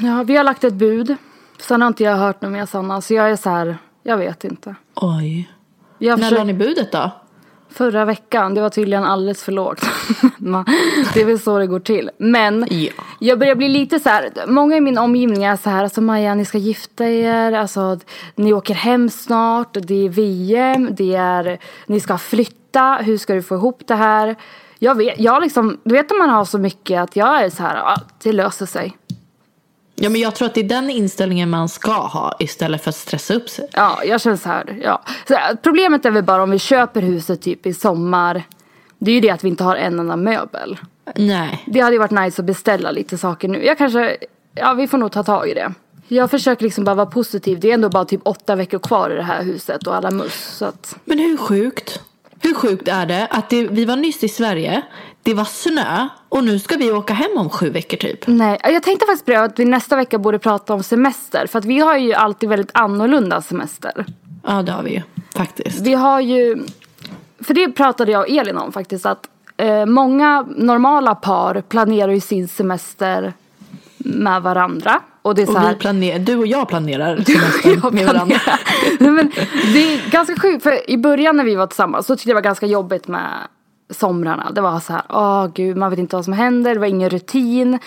Ja, vi har lagt ett bud. Sen har inte jag hört något mer Sanna. Så jag är så här, jag vet inte. Oj. Jag När la ni budet då? Förra veckan, det var tydligen alldeles för lågt. Det är väl så det går till. Men Ja. jag börjar bli lite så här, många i min omgivning är så här, alltså Maja ni ska gifta er, alltså ni åker hem snart, det är VM, det är, ni ska flytta, hur ska du få ihop det här? Jag vet, jag liksom, du vet när man har så mycket att jag är så här, ja, det löser sig. Ja men jag tror att det är den inställningen man ska ha istället för att stressa upp sig. Ja, jag känner så här. Ja. Så här, problemet är väl bara om vi köper huset typ i sommar. Det är ju det att vi inte har en enda möbel. Nej. Det hade ju varit nice att beställa lite saker nu. Jag kanske, ja vi får nog ta tag i det. Jag försöker liksom bara vara positiv. Det är ändå bara typ åtta veckor kvar i det här huset och alla muss. Så att, Men hur sjukt? Hur sjukt är det att det, vi var nyss i Sverige, det var snö och nu ska vi åka hem om sju veckor typ? nej, jag tänkte faktiskt på det att vi nästa vecka borde prata om semester. För att vi har ju alltid väldigt annorlunda semester. Ja det har vi ju faktiskt. Vi har ju, för det pratade jag och Elin om faktiskt, att eh, många normala par planerar ju sin semester med varandra. Och det är så Och här, vi planer, du och jag planerar semestern jag med varandra. planerar. Nej, men det är ganska sjukt, för i början när vi var tillsammans så tyckte jag det var ganska jobbigt med somrarna. Det var så här, åh gud, man vet inte vad som händer, det var ingen rutin.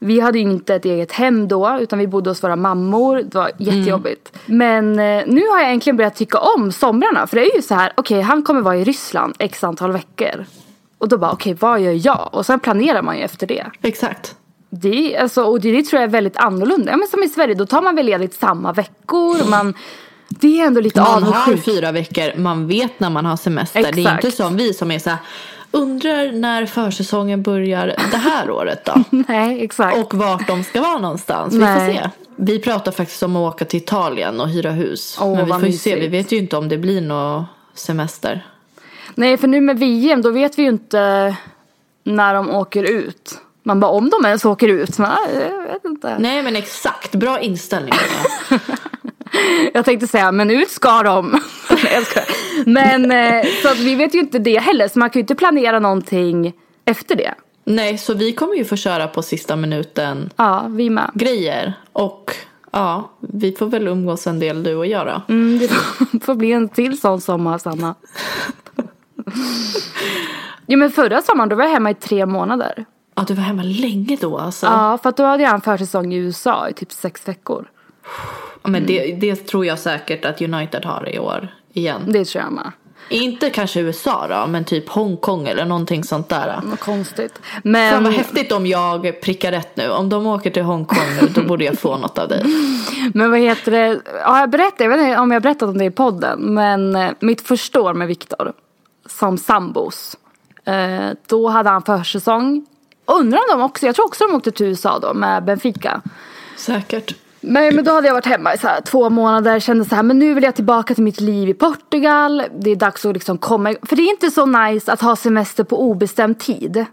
Vi hade ju inte ett eget hem då, utan vi bodde hos våra mammor. Det var jättejobbigt. Men eh, nu har jag äntligen börjat tycka om somrarna. För det är ju så här, okej, han kommer vara i Ryssland x antal veckor. Och då bara, okej, vad gör jag? Och sen planerar man ju efter det. Exakt. Det, alltså, och det, det tror jag är väldigt annorlunda. Ja, men som i Sverige, då tar man väl ledigt samma veckor. och Man, det är ändå lite Man har avundsjukt. fyra veckor, man vet när man har semester. Det är Exakt. inte som vi som är så här, undrar när försäsongen börjar det här året då? Nej, exakt. Och vart de ska vara någonstans. Vi Nej. får se. Vi pratar faktiskt om att åka till Italien och hyra hus. Åh, Men vi får ju se, vi mysigt. vet ju inte om det blir någon semester. Nej, för nu med VM, då vet vi ju inte när de åker ut. Man bara, om de ens åker ut. Äh, jag vet inte. Nej men exakt, bra inställning. Jag tänkte säga, men ut ska de. Men eh, så att vi vet ju inte det heller. Så man kan ju inte planera någonting efter det. Nej, så vi kommer ju få köra på sista minuten Ja, vi med. grejer. Och ja, vi får väl umgås en del du och jag då. Mm, det får- får bli en till sån sommar, Sanna. Jo, men förra sommaren då var jag hemma i tre månader. Ja, du var hemma länge då alltså. Ja, för att då hade jag en försäsong i USA i typ sex veckor. Men det, det tror jag säkert att United har i år igen. Det tror jag med. Inte kanske USA då, men typ Hongkong eller någonting sånt där. Vad konstigt. Fan Men, vad häftigt om jag prickar rätt nu. Om de åker till Hongkong nu då borde jag få något av dig. men vad heter det? Ja, jag berättade, jag vet inte om jag har berättat om det i podden. Men eh, mitt första år med Viktor som sambos. Eh, då hade han försäsong. Undrar om de också, jag tror också de åkte till USA då med Benfica. Säkert. Men, men då hade jag varit hemma i så här, två månader. Kände så här, men nu vill jag tillbaka till mitt liv i Portugal. Det är dags att liksom komma. För det är inte så nice att ha semester på obestämd tid.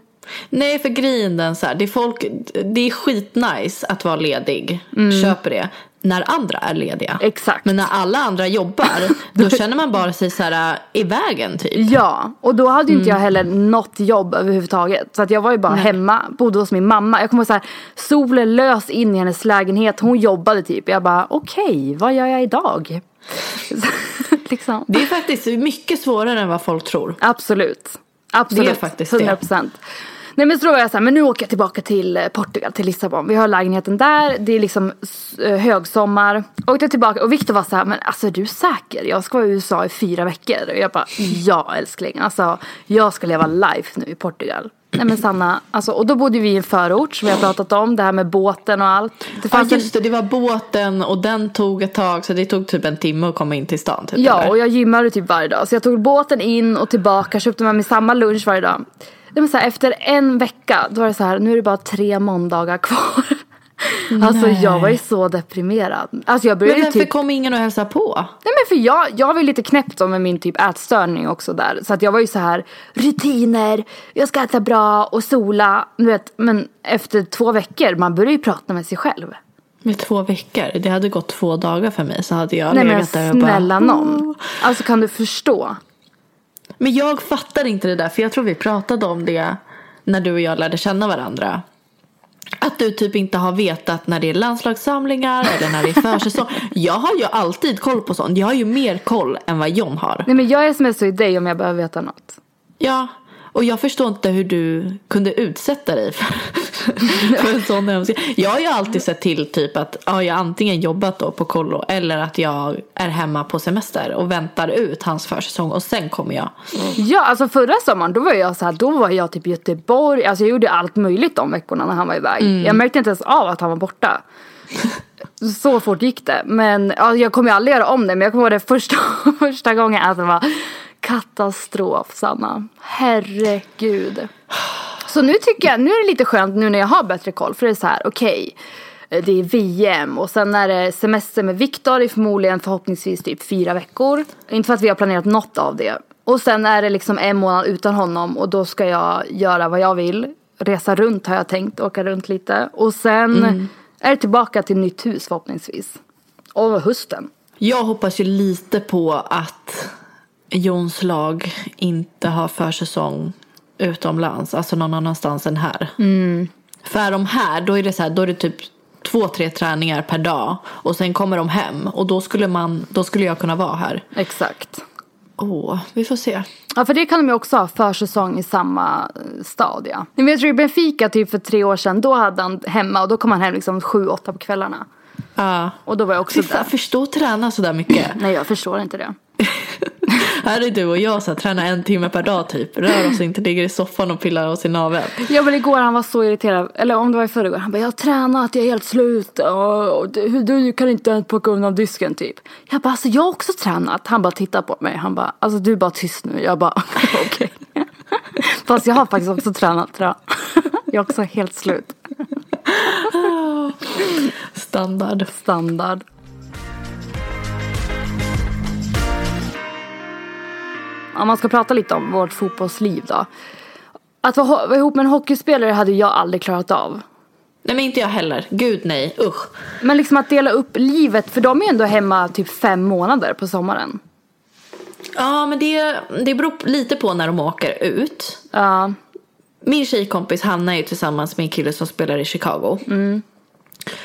Nej, för grejen den så här, det är folk, det är skitnice att vara ledig. Köper det. När andra är lediga. Exakt. Men när alla andra jobbar, då känner man bara sig så här i vägen typ. Ja, och då hade ju inte jag heller något jobb överhuvudtaget. Så att jag var ju bara hemma, bodde hos min mamma. Jag kommer så här, solen lös in i hennes lägenhet. Hon jobbade typ. Jag bara, okej, vad gör jag idag? liksom. Det är faktiskt mycket svårare än vad folk tror. Absolut. Absolut. Det är faktiskt det. 100 procent. Nej men så då var jag så här, men nu åker jag tillbaka till eh, Portugal, till Lissabon. Vi har lägenheten där, det är liksom eh, högsommar. Åkte tillbaka och Victor var så här, men alltså är du säker? Jag ska vara i USA i fyra veckor. Och jag bara, ja älskling. Alltså jag ska leva life nu i Portugal. Nej men Sanna, alltså, och då bodde vi i en förort som vi har pratat om, det här med båten och allt. Det Ja en- just det, det var båten och den tog ett tag så det tog typ en timme att komma in till stan. Typ, Ja, eller? och jag gymmade typ varje dag. Så jag tog båten in och tillbaka, köpte med mig samma lunch varje dag. Det var så här, efter en vecka, då var det så här, nu är det bara tre måndagar kvar. Alltså jag var ju så deprimerad. Alltså jag Men började ju varför typ... kom ingen och hälsade på? Nej men för jag, jag var ju lite knäppt med min typ ätstörning också där. Så att jag var ju så här, rutiner, jag ska äta bra och sola. Du vet, men efter två veckor, man börjar ju prata med sig själv. Med två veckor, det hade gått två dagar för mig så hade jag Nej men legat där och snälla bara... någon. Alltså kan du förstå? Men jag fattar inte det där för jag tror vi pratade om det när du och jag lärde känna varandra. Att du typ inte har vetat när det är landslagssamlingar eller när det är försäsong. Jag har ju alltid koll på sånt. Jag har ju mer koll än vad John har. Nej men jag smsar ju dig om jag behöver veta något. Ja, och jag förstår inte hur du kunde utsätta dig för, för en sån önskan. Jag har ju alltid sett till typ att ja, jag antingen jobbat då på kollo eller att jag är hemma på semester och väntar ut hans försäsong och sen kommer jag. Ja, alltså förra sommaren då var jag så här, då var jag typ i Göteborg. Alltså jag gjorde allt möjligt de veckorna när han var iväg. Mm. Jag märkte inte ens av att han var borta. Så fort gick det. Men ja, jag kommer ju aldrig göra om det. Men jag kommer ihåg det första, första gången. Alltså var katastrof Sanna. Herregud. Så nu tycker jag, nu är det lite skönt nu när jag har bättre koll. För det är så här, okej. det är VM och sen är det semester med Viktor i förmodligen förhoppningsvis typ fyra veckor. Inte för att vi har planerat något av det. Och sen är det liksom en månad utan honom och då ska jag göra vad jag vill. Resa runt har jag tänkt, åka runt lite. Och sen Mm. är det tillbaka till nytt hus förhoppningsvis. Och hösten. Jag hoppas ju lite på att Jons lag inte har försäsong utomlands, alltså någon annanstans än här. Mm. För är de här, då är det så här, då är det typ två, tre träningar per dag och sen kommer de hem och då skulle man, då skulle jag kunna vara här. Exakt. Åh, vi får se. Ja för det kan de ju också ha försäsong i samma eh, stad ja. Ni vet ju Benfica typ för tre år sedan, då hade han hemma och då kom han hem liksom sju, åtta på kvällarna. Ja. Och då var jag också Fy fan, där. förstå att träna sådär mycket. Nej jag förstår inte det. här är du och jag så här, tränar en timme per dag typ. Rör oss inte, ligger i soffan och pillar oss i naveln. Ja men igår han var så irriterad, eller om det var i förrgår, han bara jag har tränat, jag är helt slut och, du, du kan inte ens plocka undan disken typ. Jag bara alltså jag har också tränat. Han bara tittar på mig, han bara alltså du är bara tyst nu. Jag bara okej. Fast jag har faktiskt också tränat tror jag. Jag är också helt slut. Standard. Standard. Om man ska prata lite om vårt fotbollsliv då. Att vara, vara ihop med en hockeyspelare hade jag aldrig klarat av. Nej men inte jag heller. Gud nej, usch. Men liksom att dela upp livet, för de är ju ändå hemma typ fem månader på sommaren. Ja men det, det beror lite på när de åker ut. Ja. Min tjejkompis Hanna är ju tillsammans med en kille som spelar i Chicago.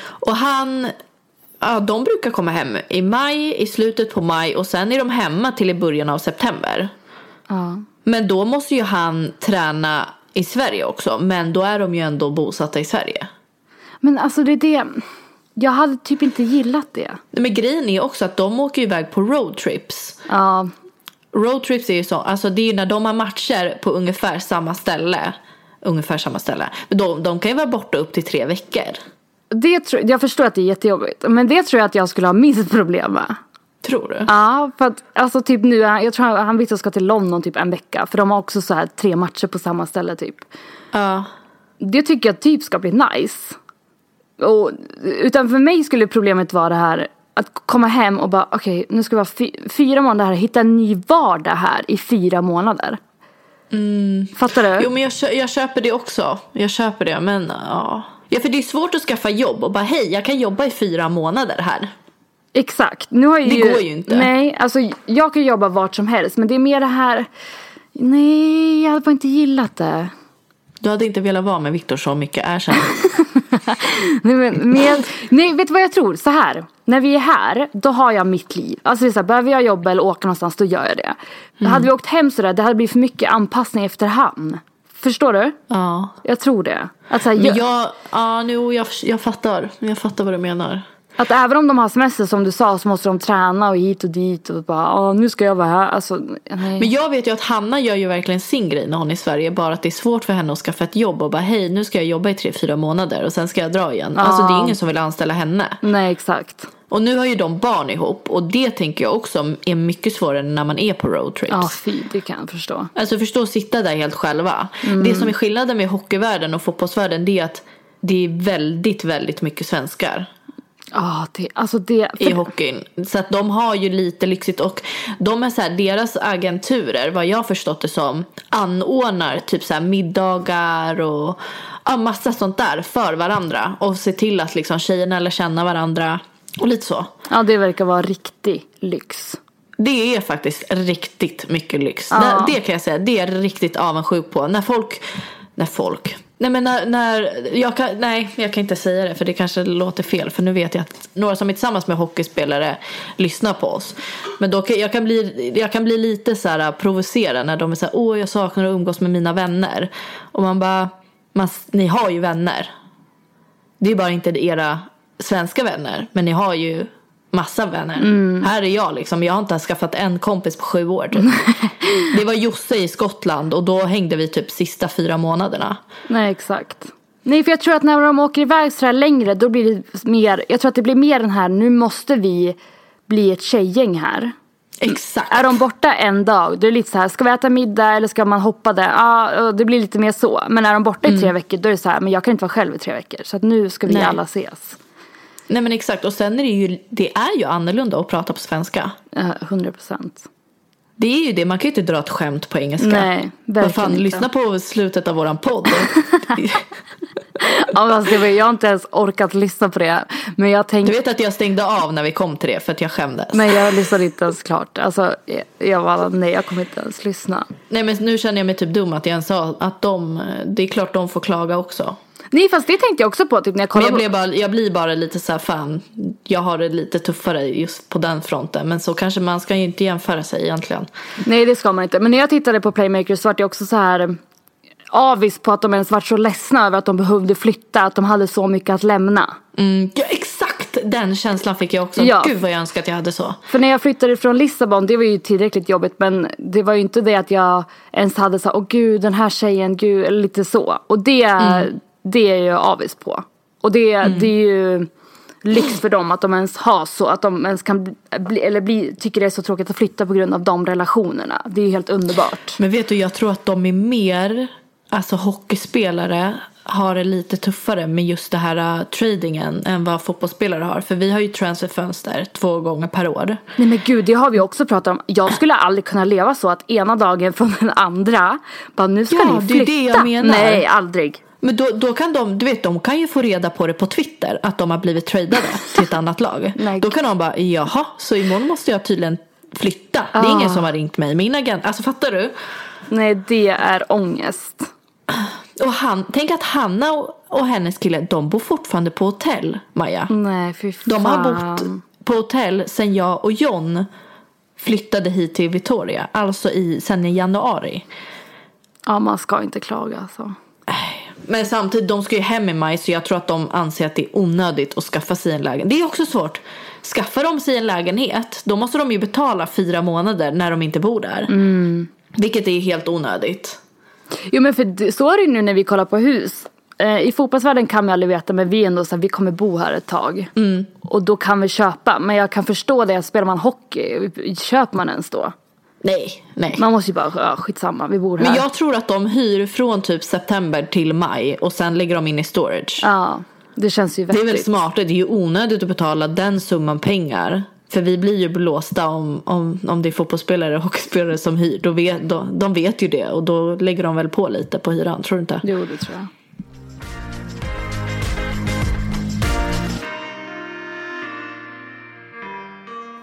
Och han, ja de brukar komma hem i maj, i slutet på maj och sen är de hemma till i början av september. Ja. Men då måste ju han träna i Sverige också. Men då är de ju ändå bosatta i Sverige. Men alltså det är det, jag hade typ inte gillat det. Men grejen är också att de åker iväg på roadtrips. Ja. Roadtrips är ju så, alltså det är ju när de har matcher på ungefär samma ställe. Ungefär samma ställe. Men de, de kan ju vara borta upp till tre veckor. Det tror, jag förstår att det är jättejobbigt. Men det tror jag att jag skulle ha minst problem med. Tror du? Ja, för att alltså typ nu, jag tror han, han Victor ska till London typ en vecka. För de har också så här tre matcher på samma ställe typ. Ja. Det tycker jag typ ska bli nice. Och, utan för mig skulle problemet vara det här att komma hem och bara okej nu ska vi vara fy, fyra månader här, hitta en ny vardag här i fyra månader. Fattar du? Jo men jag, jag köper det också. Jag köper det men ja. Ja för det är svårt att skaffa jobb och bara hej jag kan jobba i fyra månader här. Exakt. Nu har jag Det ju, går ju inte. Nej, alltså jag kan jobba vart som helst. Men det är mer det här. Nej, jag hade bara inte gillat det. Du hade inte velat vara med Viktor så mycket, erkänn. Nej, men, men, nej, vet du vad jag tror? Så här. När vi är här, då har jag mitt liv. Alltså det är så här, behöver jag jobba eller åka någonstans, då gör jag det. Mm. Hade vi åkt hem sådär, det hade blivit för mycket anpassning efterhand. Förstår du? Ja. Jag tror det. Att, så här, Men jag, ja nu jag, jag fattar. Jag fattar vad du menar. Att även om de har semester som du sa så måste de träna och hit och dit och bara, "Ah, nu ska jag vara här. Alltså, nej. Men jag vet ju att Hanna gör ju verkligen sin grej när hon är i Sverige. Bara att det är svårt för henne att skaffa ett jobb och bara hej nu ska jag jobba i tre, fyra månader och sen ska jag dra igen. Alltså det är ingen som vill anställa henne. nej, exakt. Och nu har ju de barn ihop och det tänker jag också är mycket svårare när man är på roadtrips. Ja, fy, det kan jag förstå. Alltså förstå att sitta där helt själva. Mm. Det som är skillnaden med hockeyvärlden och fotbollsvärlden det är att det är väldigt, väldigt mycket svenskar Ja, det, alltså det. i hockeyn. Så att de har ju lite lyxigt och de är så här, deras agenturer, vad jag förstått det som, anordnar typ så här middagar och ja, massa sånt där för varandra. Och ser till att liksom tjejerna lär känna varandra och lite så. Ja, det verkar vara riktig lyx. Det är faktiskt riktigt mycket lyx. Ja. Det, det kan jag säga, det är jag riktigt avundsjuk på. När folk när folk Nej men när, när jag kan, nej jag kan inte säga det för det kanske låter fel för nu vet jag att några som är tillsammans med hockeyspelare lyssnar på oss. Men då kan, jag, kan bli, jag kan bli lite så här provocerad när de är så här, åh jag saknar att umgås med mina vänner. Och man bara, man, ni har ju vänner. Det är bara inte era svenska vänner men ni har ju massa vänner. Mm. Här är jag liksom. Jag har inte ens skaffat en kompis på sju år. Typ. det var Josse i Skottland och då hängde vi typ sista fyra månaderna. Nej, exakt. Nej, för jag tror att när de åker iväg så här längre då blir det mer, jag tror att det blir mer den här, nu måste vi bli ett tjejgäng här. Exakt. Är de borta en dag, då är det lite så här, ska vi äta middag eller ska man hoppa där? Ja, det blir lite mer så. Men är de borta i tre Mm. veckor, då är det så här, men jag kan inte vara själv i tre veckor. Så att nu ska vi Nej. alla ses. Nej men exakt och sen är det ju, det är ju annorlunda att prata på svenska. Hundra procent. Det är ju det, man kan ju inte dra ett skämt på engelska. Nej, Vad verkligen fan, inte. lyssna på slutet av våran podd. Ja, alltså, jag har inte ens orkat lyssna på det. Men jag Du tänkte, vet att jag stängde av när vi kom till det för att jag skämdes. men jag lyssnade inte ens klart. Alltså, jag, jag bara, nej jag kommer inte ens lyssna. Nej men nu känner jag mig typ dum att jag ens sa att de, det är klart de får klaga också. Nej fast det tänkte jag också på typ när jag Men kollade jag, på... blev bara, jag blir bara lite så här fan, jag har det lite tuffare just på den fronten. Men så kanske man ska ju inte jämföra sig egentligen. Nej det ska man inte. Men när jag tittade på Playmakers så var jag också så här eh, avis på att de ens var så ledsna över att de behövde flytta. Att de hade så mycket att lämna. Mm, ja exakt den känslan fick jag också. Ja. Gud vad jag önskar att jag hade så. För när jag flyttade från Lissabon, det var ju tillräckligt jobbigt. Men det var ju inte det att jag ens hade så åh gud den här tjejen, gud, lite så. Och det, Mm. Det är jag avis på. Och det, det är ju lyx för dem att de ens har så, att de ens kan bli, eller bli, tycker det är så tråkigt att flytta på grund av de relationerna. Det är ju helt underbart. Men vet du, jag tror att de är mer, alltså hockeyspelare har det lite tuffare med just det här uh, tradingen än vad fotbollsspelare har. För vi har ju transferfönster två gånger per år. Nej men gud, det har vi också pratat om. Jag skulle aldrig kunna leva så att ena dagen från den andra, bara nu ska Ja, ni det är flytta. det jag menar. Nej, aldrig. Men då, då kan de, du vet de kan ju få reda på det på Twitter att de har blivit tradade till ett annat lag. Nej. Då kan de bara, jaha, så imorgon måste jag tydligen flytta. Det är Ah. ingen som har ringt mig. Min agent, alltså fattar du? Nej, det är ångest. Och han, tänk att Hanna och, och hennes kille, de bor fortfarande på hotell, Maja. Nej, fy fan. De har bott på hotell sen jag och John flyttade hit till Victoria. Alltså i, sen i januari. Ja, man ska inte klaga alltså. Men samtidigt, de ska ju hem i maj så jag tror att de anser att det är onödigt att skaffa sig en lägenhet. Det är också svårt. Skaffar de sig en lägenhet, då måste de ju betala fyra månader när de inte bor där. Vilket är helt onödigt. Jo men för så är det ju nu när vi kollar på hus. Eh, I fotbollsvärlden kan man aldrig veta men vi är ändå så här, vi kommer bo här ett tag. Och då kan vi köpa. Men jag kan förstå det, spelar man hockey, köper man ens då? Nej, nej. Man måste ju bara, ja, skitsamma, vi bor här. Men jag tror att de hyr från typ september till maj och sen lägger de in i storage. Ja, det känns ju Det vettigt. är väl smart, det är ju onödigt att betala den summan pengar. För vi blir ju blåsta om, om, om det är fotbollsspelare och hockeyspelare som hyr. Då vet, då, de vet ju det och då lägger de väl på lite på hyran, tror du inte? Jo, det tror jag.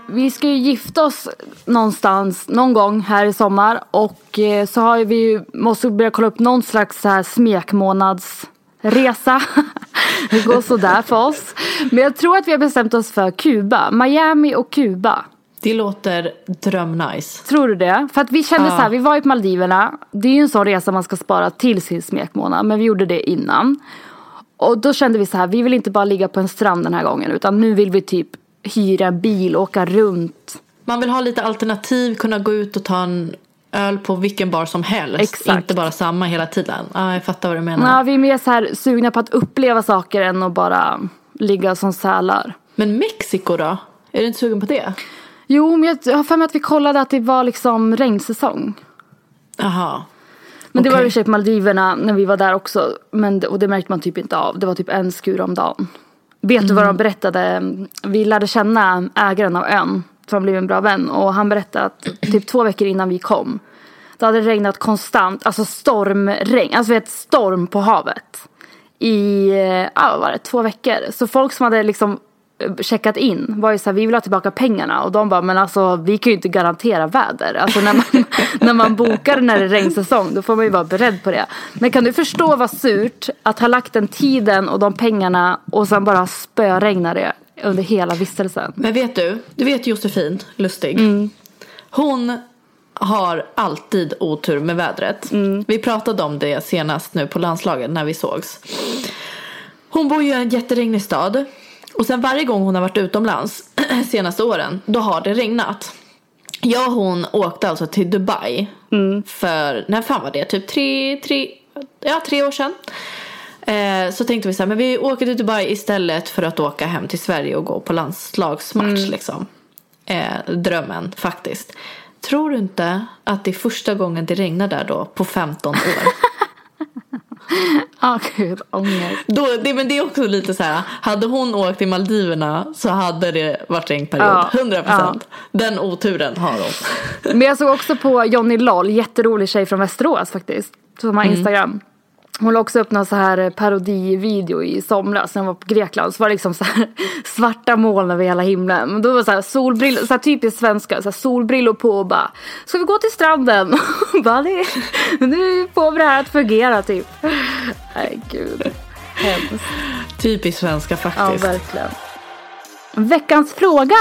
Vi ska ju gifta oss någonstans någon gång här i sommar och eh, så har vi ju, måste börja kolla upp någon slags så här smekmånadsresa. Det går sådär för oss. Men jag tror att vi har bestämt oss för Kuba, Miami och Kuba. Det låter drömnice. Tror du det? För att vi kände Ja. så här, vi var ju på Maldiverna. Det är ju en sån resa man ska spara till sin smekmånad. Men vi gjorde det innan. Och då kände vi så här, vi vill inte bara ligga på en strand den här gången. Utan nu vill vi typ hyra bil åka runt. Man vill ha lite alternativ, kunna gå ut och ta en öl på vilken bar som helst. Exakt. Inte bara samma hela tiden. Ja, jag fattar vad du menar. Ja, vi är mer så här sugna på att uppleva saker än att bara ligga som sälar. Men Mexiko då? Är du inte sugen på det? Jo, men jag har för mig att vi kollade att det var liksom regnsäsong. Jaha. Men det var i och för sig på Maldiverna när vi var där också. Men, och det märkte man typ inte av. Det var typ en skur om dagen. Vet du vad de berättade? Vi lärde känna ägaren av ön. Som blev en bra vän. Och han berättade att typ två veckor innan vi kom. Då hade det regnat konstant. Alltså stormregn. Alltså vet storm på havet. I, ja vad var det, två veckor. Så folk som hade liksom checkat in var ju så här, vi vill ha tillbaka pengarna och de bara, men alltså vi kan ju inte garantera väder. Alltså när man, när man bokar när det är regnsäsong då får man ju vara beredd på det. Men kan du förstå vad surt att ha lagt den tiden och de pengarna och sen bara spöregna det under hela vistelsen. Men vet du, du vet Josefin Lustig. Hon har alltid otur med vädret. Vi pratade om det senast nu på landslaget när vi sågs. Hon bor ju i en jätteregnig stad. Och sen varje gång hon har varit utomlands senaste åren, då har det regnat. Jag och hon åkte alltså till Dubai för, när fan var det? Typ tre, tre, ja, tre år sedan. Eh, så tänkte vi så här, men vi åker till Dubai istället för att åka hem till Sverige och gå på landslagsmatch liksom. Eh, drömmen faktiskt. Tror du inte att det är första gången det regnar där då på 15 år? Ah gud, ångest. Då, det, men det är också lite så här, hade hon åkt till Maldiverna så hade det varit regnperiod. Ja, 100 procent. Den oturen har hon. Men jag såg också på Johnny Loll, jätterolig tjej från Västerås faktiskt. Som har Mm. Hon la också upp någon så här parodivideo i somras när hon var på Grekland. Så var det liksom så här svarta moln över hela himlen. Men då var det så här solbrillor, så här typiskt svenska, så här solbrillor på och bara Ska vi gå till stranden? Och bara, det, nu får vi det här att fungera typ. Nej gud. Hemskt. Typiskt svenska Ja faktiskt. verkligen. Veckans fråga!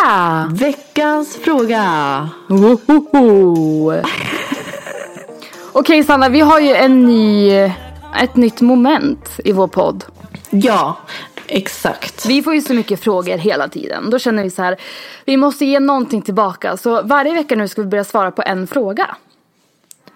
Veckans fråga. Wohoho. Okej Sanna, vi har ju en ny, ett nytt moment i vår podd. Ja, exakt. Vi får ju så mycket frågor hela tiden. Då känner vi så här, vi måste ge någonting tillbaka. Så varje vecka nu ska vi börja svara på en fråga.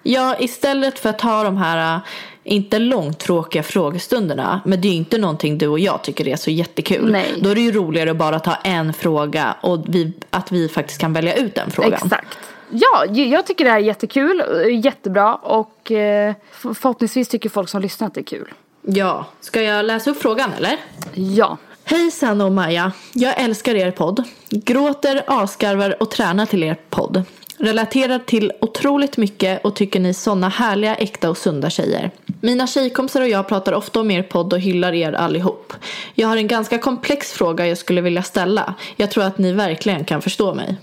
Ja, istället för att ha de här äh, inte långtråkiga frågestunderna. Men det är ju inte någonting du och jag tycker är så jättekul. Nej. Då är det ju roligare att bara ta en fråga och vi, att vi faktiskt kan välja ut den frågan. Exakt. Ja, jag tycker det här är jättekul, eh, jättebra och eh, förhoppningsvis tycker folk som lyssnar att det är kul. Ja, ska jag läsa upp frågan eller? Ja. Hej Sanna och Maja. Jag älskar er podd. Gråter, asgarvar och tränar till er podd. Relaterar till otroligt mycket och tycker ni såna härliga, äkta och sunda tjejer. Mina tjejkompisar och jag pratar ofta om er podd och hyllar er allihop. Jag har en ganska komplex fråga jag skulle vilja ställa. Jag tror att ni verkligen kan förstå mig.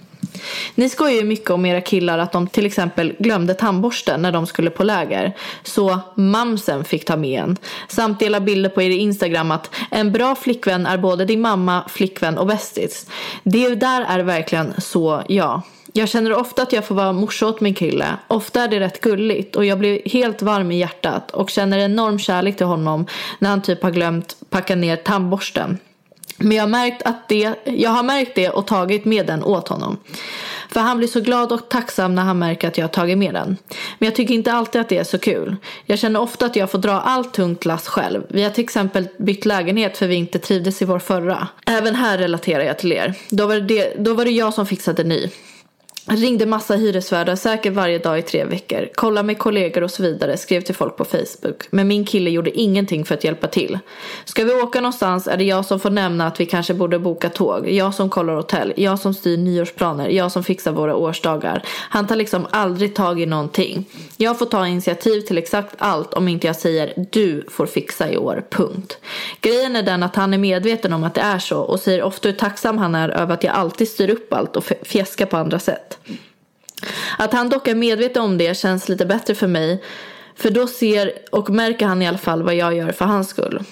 Ni skojar ju mycket om era killar att de till exempel glömde tandborsten när de skulle på läger. Så mamsen fick ta med en. Samt dela bilder på er Instagram att en bra flickvän är både din mamma, flickvän och bästis. Det där är verkligen så jag. Jag känner ofta att jag får vara morsa åt min kille. Ofta är det rätt gulligt och jag blir helt varm i hjärtat och känner enorm kärlek till honom när han typ har glömt packa ner tandborsten. Men jag har, märkt att det, jag har märkt det och tagit med den åt honom. För han blir så glad och tacksam när han märker att jag har tagit med den. Men jag tycker inte alltid att det är så kul. Jag känner ofta att jag får dra allt tungt lass själv. Vi har till exempel bytt lägenhet för vi inte trivdes i vår förra. Även här relaterar jag till er. Då var det, då var det jag som fixade ny. Ringde massa hyresvärdar säkert varje dag i tre veckor. Kollade med kollegor och så vidare. Skrev till folk på Facebook. Men min kille gjorde ingenting för att hjälpa till. Ska vi åka någonstans är det jag som får nämna att vi kanske borde boka tåg. Jag som kollar hotell. Jag som styr nyårsplaner. Jag som fixar våra årsdagar. Han tar liksom aldrig tag i någonting. Jag får ta initiativ till exakt allt om inte jag säger du får fixa i år. Punkt. Grejen är den att han är medveten om att det är så och säger ofta hur tacksam han är över att jag alltid styr upp allt och fjäskar på andra sätt. Att han dock är medveten om det känns lite bättre för mig. För då ser och märker han i alla fall vad jag gör för hans skull.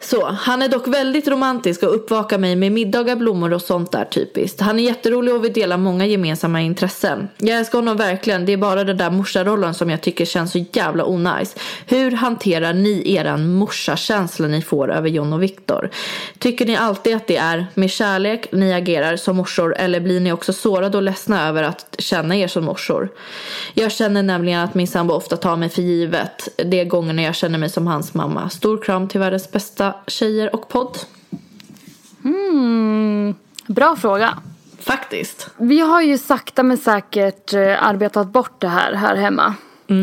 Så, han är dock väldigt romantisk och uppvakar mig med middagar, blommor och sånt där typiskt. Han är jätterolig och vi delar många gemensamma intressen. Jag älskar honom verkligen, det är bara den där morsarollen som jag tycker känns så jävla onajs. Hur hanterar ni eran morsakänsla ni får över John och Viktor? Tycker ni alltid att det är med kärlek ni agerar som morsor eller blir ni också sårade och ledsna över att känna er som morsor? Jag känner nämligen att min sambo ofta tar mig för givet de gångerna jag känner mig som hans mamma. Stor kram till världens bästa tjejer och podd. Mm, bra fråga. Faktiskt. Vi har ju sakta men säkert eh, arbetat bort det här här hemma.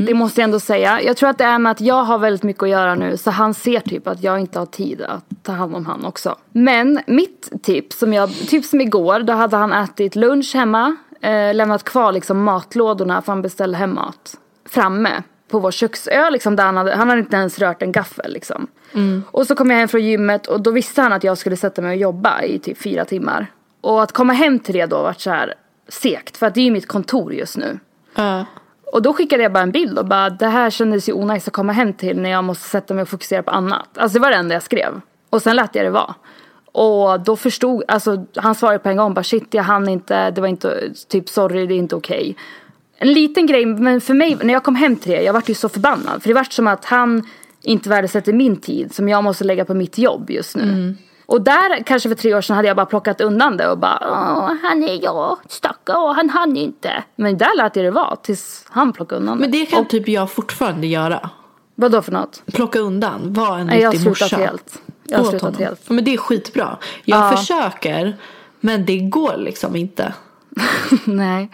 Det måste jag ändå säga. Jag tror att det är med att jag har väldigt mycket att göra nu så han ser typ att jag inte har tid att ta hand om han också. Men mitt tips, som jag, typ som igår, då hade han ätit lunch hemma, eh, lämnat kvar liksom matlådorna för han beställde hem mat framme. På vår köksö liksom, där han hade, han hade inte ens rört en gaffel liksom. Mm. Och så kom jag hem från gymmet och då visste han att jag skulle sätta mig och jobba i typ fyra timmar. Och att komma hem till det då var så här segt för att det är ju mitt kontor just nu. Ja. Och då skickade jag bara en bild och bara det här kändes ju onajs att komma hem till när jag måste sätta mig och fokusera på annat. Alltså det var det enda jag skrev. Och sen lät jag det vara. Och då förstod, alltså han svarade på en gång bara shit jag hann inte, det var inte, typ sorry det är inte okej. En liten grej, men för mig när jag kom hem till det, jag vart ju så förbannad. För det vart som att han inte värdesätter min tid som jag måste lägga på mitt jobb just nu. Och där kanske för tre år sedan hade jag bara plockat undan det och bara Åh, han är jag, stackarn, han hann inte. Men där lät jag det vara tills han plockade undan Men det kan typ jag fortfarande göra. Vadå för något? Plocka undan, vara en Nej, jag har riktig slutat morsa. helt. Jag har slutat honom. helt. Ja, Men det är skitbra. Jag Ja. försöker, men det går liksom inte. Nej.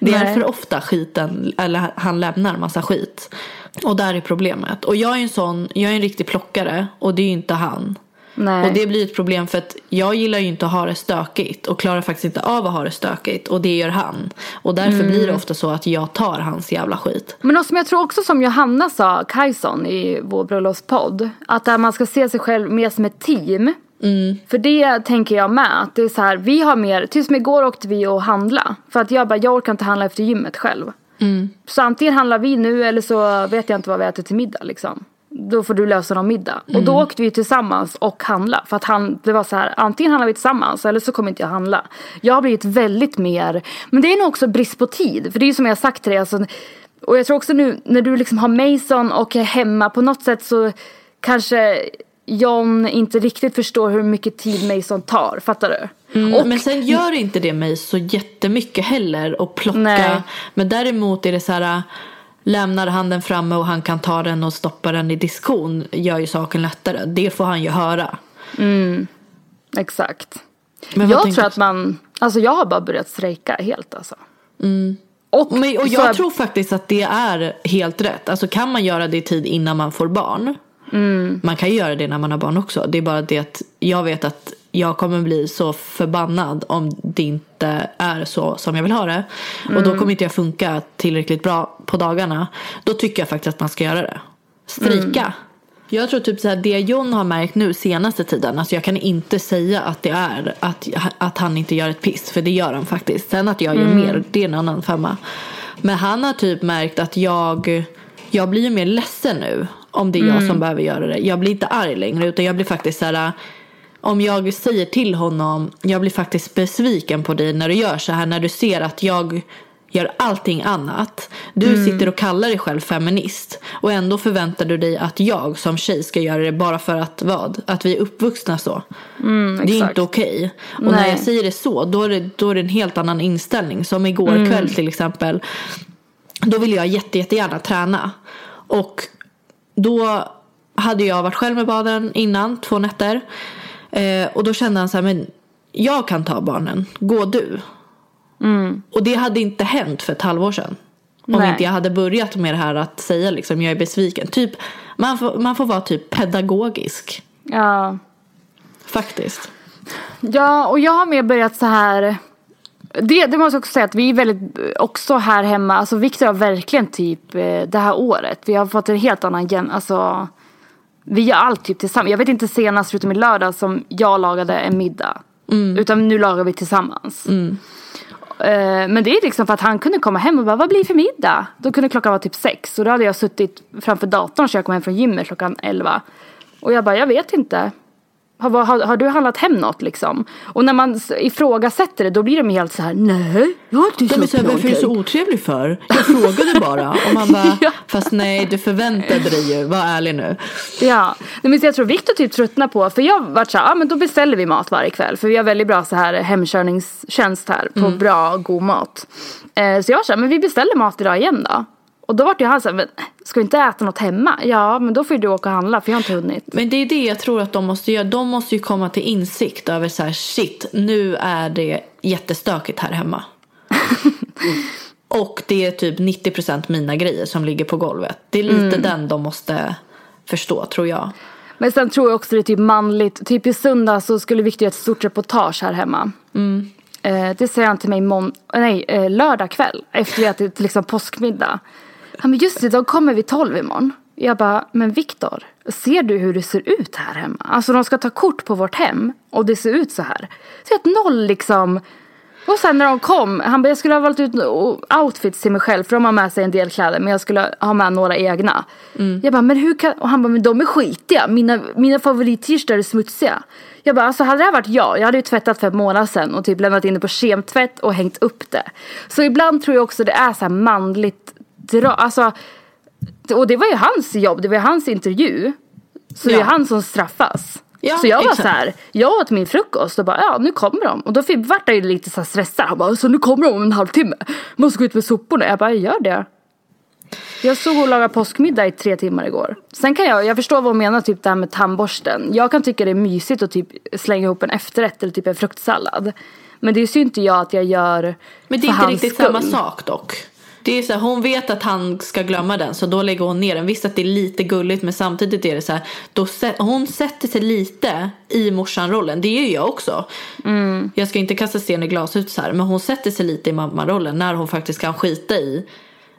Det är Nej. för ofta skiten, eller han lämnar massa skit. Och där är problemet. Och jag är en sån, jag är en riktig plockare och det är ju inte han. Nej. Och det blir ett problem för att jag gillar ju inte att ha det stökigt och klarar faktiskt inte av att ha det stökigt och det gör han. Och därför Mm. blir det ofta så att jag tar hans jävla skit. Men något som jag tror också som Johanna sa, Kajson i vår bröllopspodd. Att man ska se sig själv mer som ett team. För det tänker jag med. Att det är så här, vi har mer, typ som igår åkte vi och handla. För att jag bara, jag orkar inte handla efter gymmet själv. Så antingen handlar vi nu eller så vet jag inte vad vi äter till middag liksom. Då får du lösa någon middag. Och då åkte vi tillsammans och handla. För att han, det var så här, antingen handlar vi tillsammans eller så kommer inte jag handla. Jag har blivit väldigt mer, men det är nog också brist på tid. För det är ju som jag har sagt till dig, alltså, och jag tror också nu när du liksom har Mason och är hemma på något sätt så kanske John inte riktigt förstår hur mycket tid Mason tar. Fattar du? Mm, Och- men sen gör inte det mig så jättemycket heller att plocka. Nej. Men däremot är det så här. Lämnar han den framme och han kan ta den och stoppa den i diskon gör ju saken lättare. Det får han ju höra. Exakt. Men jag tror att man, alltså jag har bara börjat strejka helt alltså. Och, Men, och så- jag tror faktiskt att det är helt rätt. Alltså kan man göra det i tid innan man får barn. Man kan ju göra det när man har barn också. Det är bara det att jag vet att jag kommer bli så förbannad om det inte är så som jag vill ha det. Och då kommer inte jag funka tillräckligt bra på dagarna. Då tycker jag faktiskt att man ska göra det. Strejka. Jag tror typ så här, det John har märkt nu senaste tiden, alltså jag kan inte säga att det är att, att han inte gör ett piss, för det gör han faktiskt. Sen att jag gör mer, det är en annan femma. Men han har typ märkt att jag, jag blir mer ledsen nu om det är jag som behöver göra det. Jag blir inte arg längre, utan jag blir faktiskt så här, om jag säger till honom, jag blir faktiskt besviken på dig när du gör så här, när du ser att jag gör allting annat. Du sitter och kallar dig själv feminist och ändå förväntar du dig att jag som tjej ska göra det bara för att vad? Att vi är uppvuxna så. det är inte okej. Och när Nej. jag säger det så, då är det, då är det en helt annan inställning. Som igår kväll till exempel. Då ville jag jätte, jättegärna träna. Och då hade jag varit själv med barnen innan, två nätter. Eh, och då kände han så här, men jag kan ta barnen, gå du. Och det hade inte hänt för ett halvår sedan. Om Nej. inte jag hade börjat med det här att säga liksom, jag är besviken. Typ, man, får, man får vara typ pedagogisk. Ja. Faktiskt. Ja, och jag har mer börjat så här. Det, det måste jag också säga att vi är väldigt också här hemma. Alltså Viktor har verkligen typ eh, det här året. Vi har fått en helt annan gen, alltså. Vi gör allt typ tillsammans. Jag vet inte senast förutom i lördag som jag lagade en middag. Utan nu lagar vi tillsammans. Eh, Men det är liksom för att han kunde komma hem och bara, vad blir det för middag? Då kunde klockan vara typ sex och då hade jag suttit framför datorn så jag kom hem från gymmet klockan elva. Och jag bara, jag vet inte. Har, har, har du handlat hem något liksom? Och när man ifrågasätter det då blir de helt så här, nej, jag har inte köpt varför är du så någonting." otrevlig för? Jag frågade bara. Och man bara, Ja. fast nej du förväntade dig ju, var ärlig nu. Ja, Nej, men jag tror Viktor typ tröttnar på, för jag vart så här, ah, men då beställer vi mat varje kväll. För vi har väldigt bra så här hemkörningstjänst här på bra, god mat. Eh, så jag här, men vi beställer mat idag igen då. Och då vart ju han så här, men ska vi inte äta något hemma? Ja, men då får ju du åka och handla för jag har inte hunnit. Men det är det jag tror att de måste göra. De måste ju komma till insikt över så här, shit, nu är det jättestökigt här hemma. Och det är typ 90% mina grejer som ligger på golvet. Det är lite den de måste förstå, tror jag. Men sen tror jag också det är typ manligt. Typ i söndag så skulle Viktor göra ett stort reportage här hemma. Eh, det säger han till mig mån- nej, eh, lördag kväll. Efter vi ätit liksom påskmiddag. Han bara, just det, de kommer vid tolv imorgon. Jag bara, men Viktor, ser du hur det ser ut här hemma? Alltså de ska ta kort på vårt hem och det ser ut så här. Så att noll liksom. Och sen när de kom, han bara, jag skulle ha valt ut outfits till mig själv för de har med sig en del kläder men jag skulle ha med några egna. Jag bara, men hur kan, och han bara, men de är skitiga, mina, mina favorit-t-shirtar är smutsiga. Jag bara, alltså hade det här varit jag, jag hade ju tvättat för en månad sedan och typ lämnat in det på kemtvätt och hängt upp det. Så ibland tror jag också det är så här manligt dra, alltså och det var ju hans jobb, det var ju hans intervju. Så det är Ja. han som straffas. Ja, så jag var exakt. så här, jag åt min frukost och bara ja nu kommer de. Och då vart jag lite så stressad. Han bara så nu kommer de om en halvtimme. Måste gå ut med soporna. Jag bara jag gör det. Jag stod och lagade påskmiddag i tre timmar igår. Sen kan jag, jag förstår vad hon menar typ det här med tandborsten. Jag kan tycka det är mysigt att typ slänga ihop en efterrätt eller typ en fruktsallad. Men det ser ju inte jag att jag gör Men det är inte riktigt skull. samma sak dock. Det är så här, hon vet att han ska glömma den så då lägger hon ner den. Visst att det är lite gulligt men samtidigt är det så här. Då hon sätter sig lite i morsan-rollen. Det gör jag också. Mm. Jag ska inte kasta sten i glashus så här. Men hon sätter sig lite i mammarollen när hon faktiskt kan skita i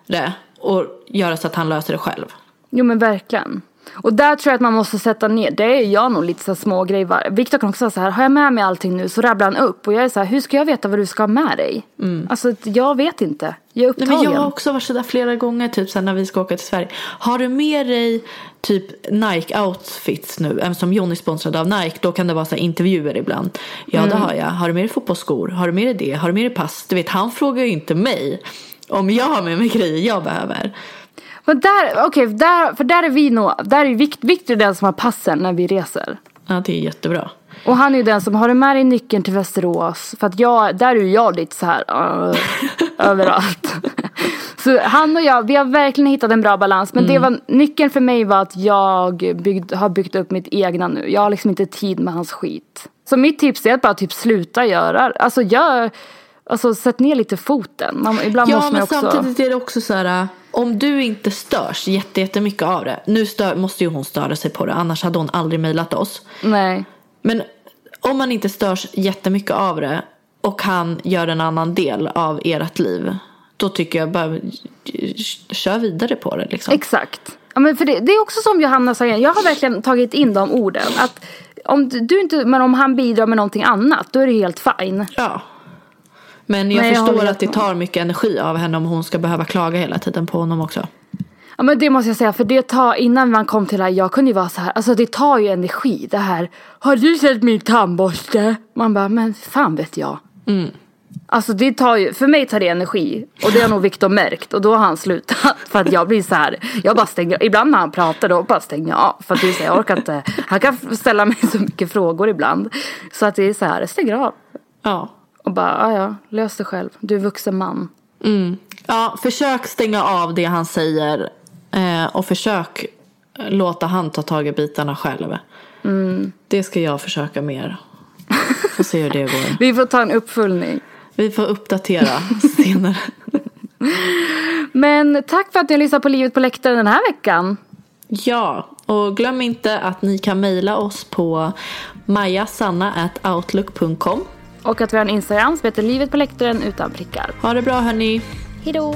det. Och göra så att han löser det själv. Jo men verkligen. Och där tror jag att man måste sätta ner, det är jag nog lite så små grejer. Viktor kan också säga så här, har jag med mig allting nu? Så rabblar han upp och jag är så här, hur ska jag veta vad du ska ha med dig? Alltså jag vet inte, jag är Nej, upptagen. men jag har också varit sådär flera gånger typ sen när vi ska åka till Sverige. Har du med dig typ Nike outfits nu? Eftersom John är sponsrad av Nike då kan det vara så intervjuer ibland. Ja det Mm. har jag. Har du med dig fotbollsskor? Har du med dig det? Har du med dig pass? Du vet han frågar ju inte mig om jag har med mig grejer jag behöver. Men där, okej, där, för där är vi nog, där är Vikt, Viktor den som har passen när vi reser. Ja det är jättebra. Och han är ju den som, har du med dig nyckeln till Västerås? För att jag, där är ju jag lite så här uh, överallt. Så han och jag, vi har verkligen hittat en bra balans. Men det var, nyckeln för mig var att jag byggd, har byggt upp mitt egna nu. Jag har liksom inte tid med hans skit. Så mitt tips är att bara typ sluta göra, alltså gör, alltså sätt ner lite foten. Man, ibland Ja måste man men också. samtidigt är det också så här. Om du inte störs jätte- jättemycket av det. Nu stör, måste ju hon störa sig på det annars hade hon aldrig mejlat oss. Nej. Men om man inte störs jättemycket av det och han gör en annan del av ert liv. Då tycker jag bara kör vidare på det liksom. Exakt. Ja, men för det, det är också som Johanna säger, jag har verkligen tagit in de orden. Att om du du inte, men om han bidrar med någonting annat, då är det helt fine. Ja. Men jag Nej, jag förstår håller att det tar mycket energi av henne om hon ska behöva klaga hela tiden på honom också. Ja men det måste jag säga, för det tar, innan man kom till det här, jag kunde ju vara så här, alltså det tar ju energi det här. Har du sett min tandborste? Man bara, men fan vet jag. Mm. Alltså det tar ju, för mig tar det energi. Och det har nog Viktor märkt och då har han slutat. För att jag blir så här, jag bara stänger, ibland när han pratar då bara stänger jag av. För att det är så här, jag orkar inte, han kan ställa mig så mycket frågor ibland. Så att det är så här, jag stänger av. Ja. Och bara, ja ja, lös det själv. Du är vuxen man. Mm. Ja, försök stänga av det han säger. Eh, och försök låta han ta tag i bitarna själv. Mm. Det ska jag försöka mer. Får se hur det går. Vi får ta en uppföljning. Vi får uppdatera senare. Men tack för att ni har lyssnat på Livet på läktaren den här veckan. Ja, och glöm inte att ni kan mejla oss på majasanna.outlook.com. Och att vi har en Instagram som heter Livet på läktaren utan prickar. Ha det bra hörni. Hejdå.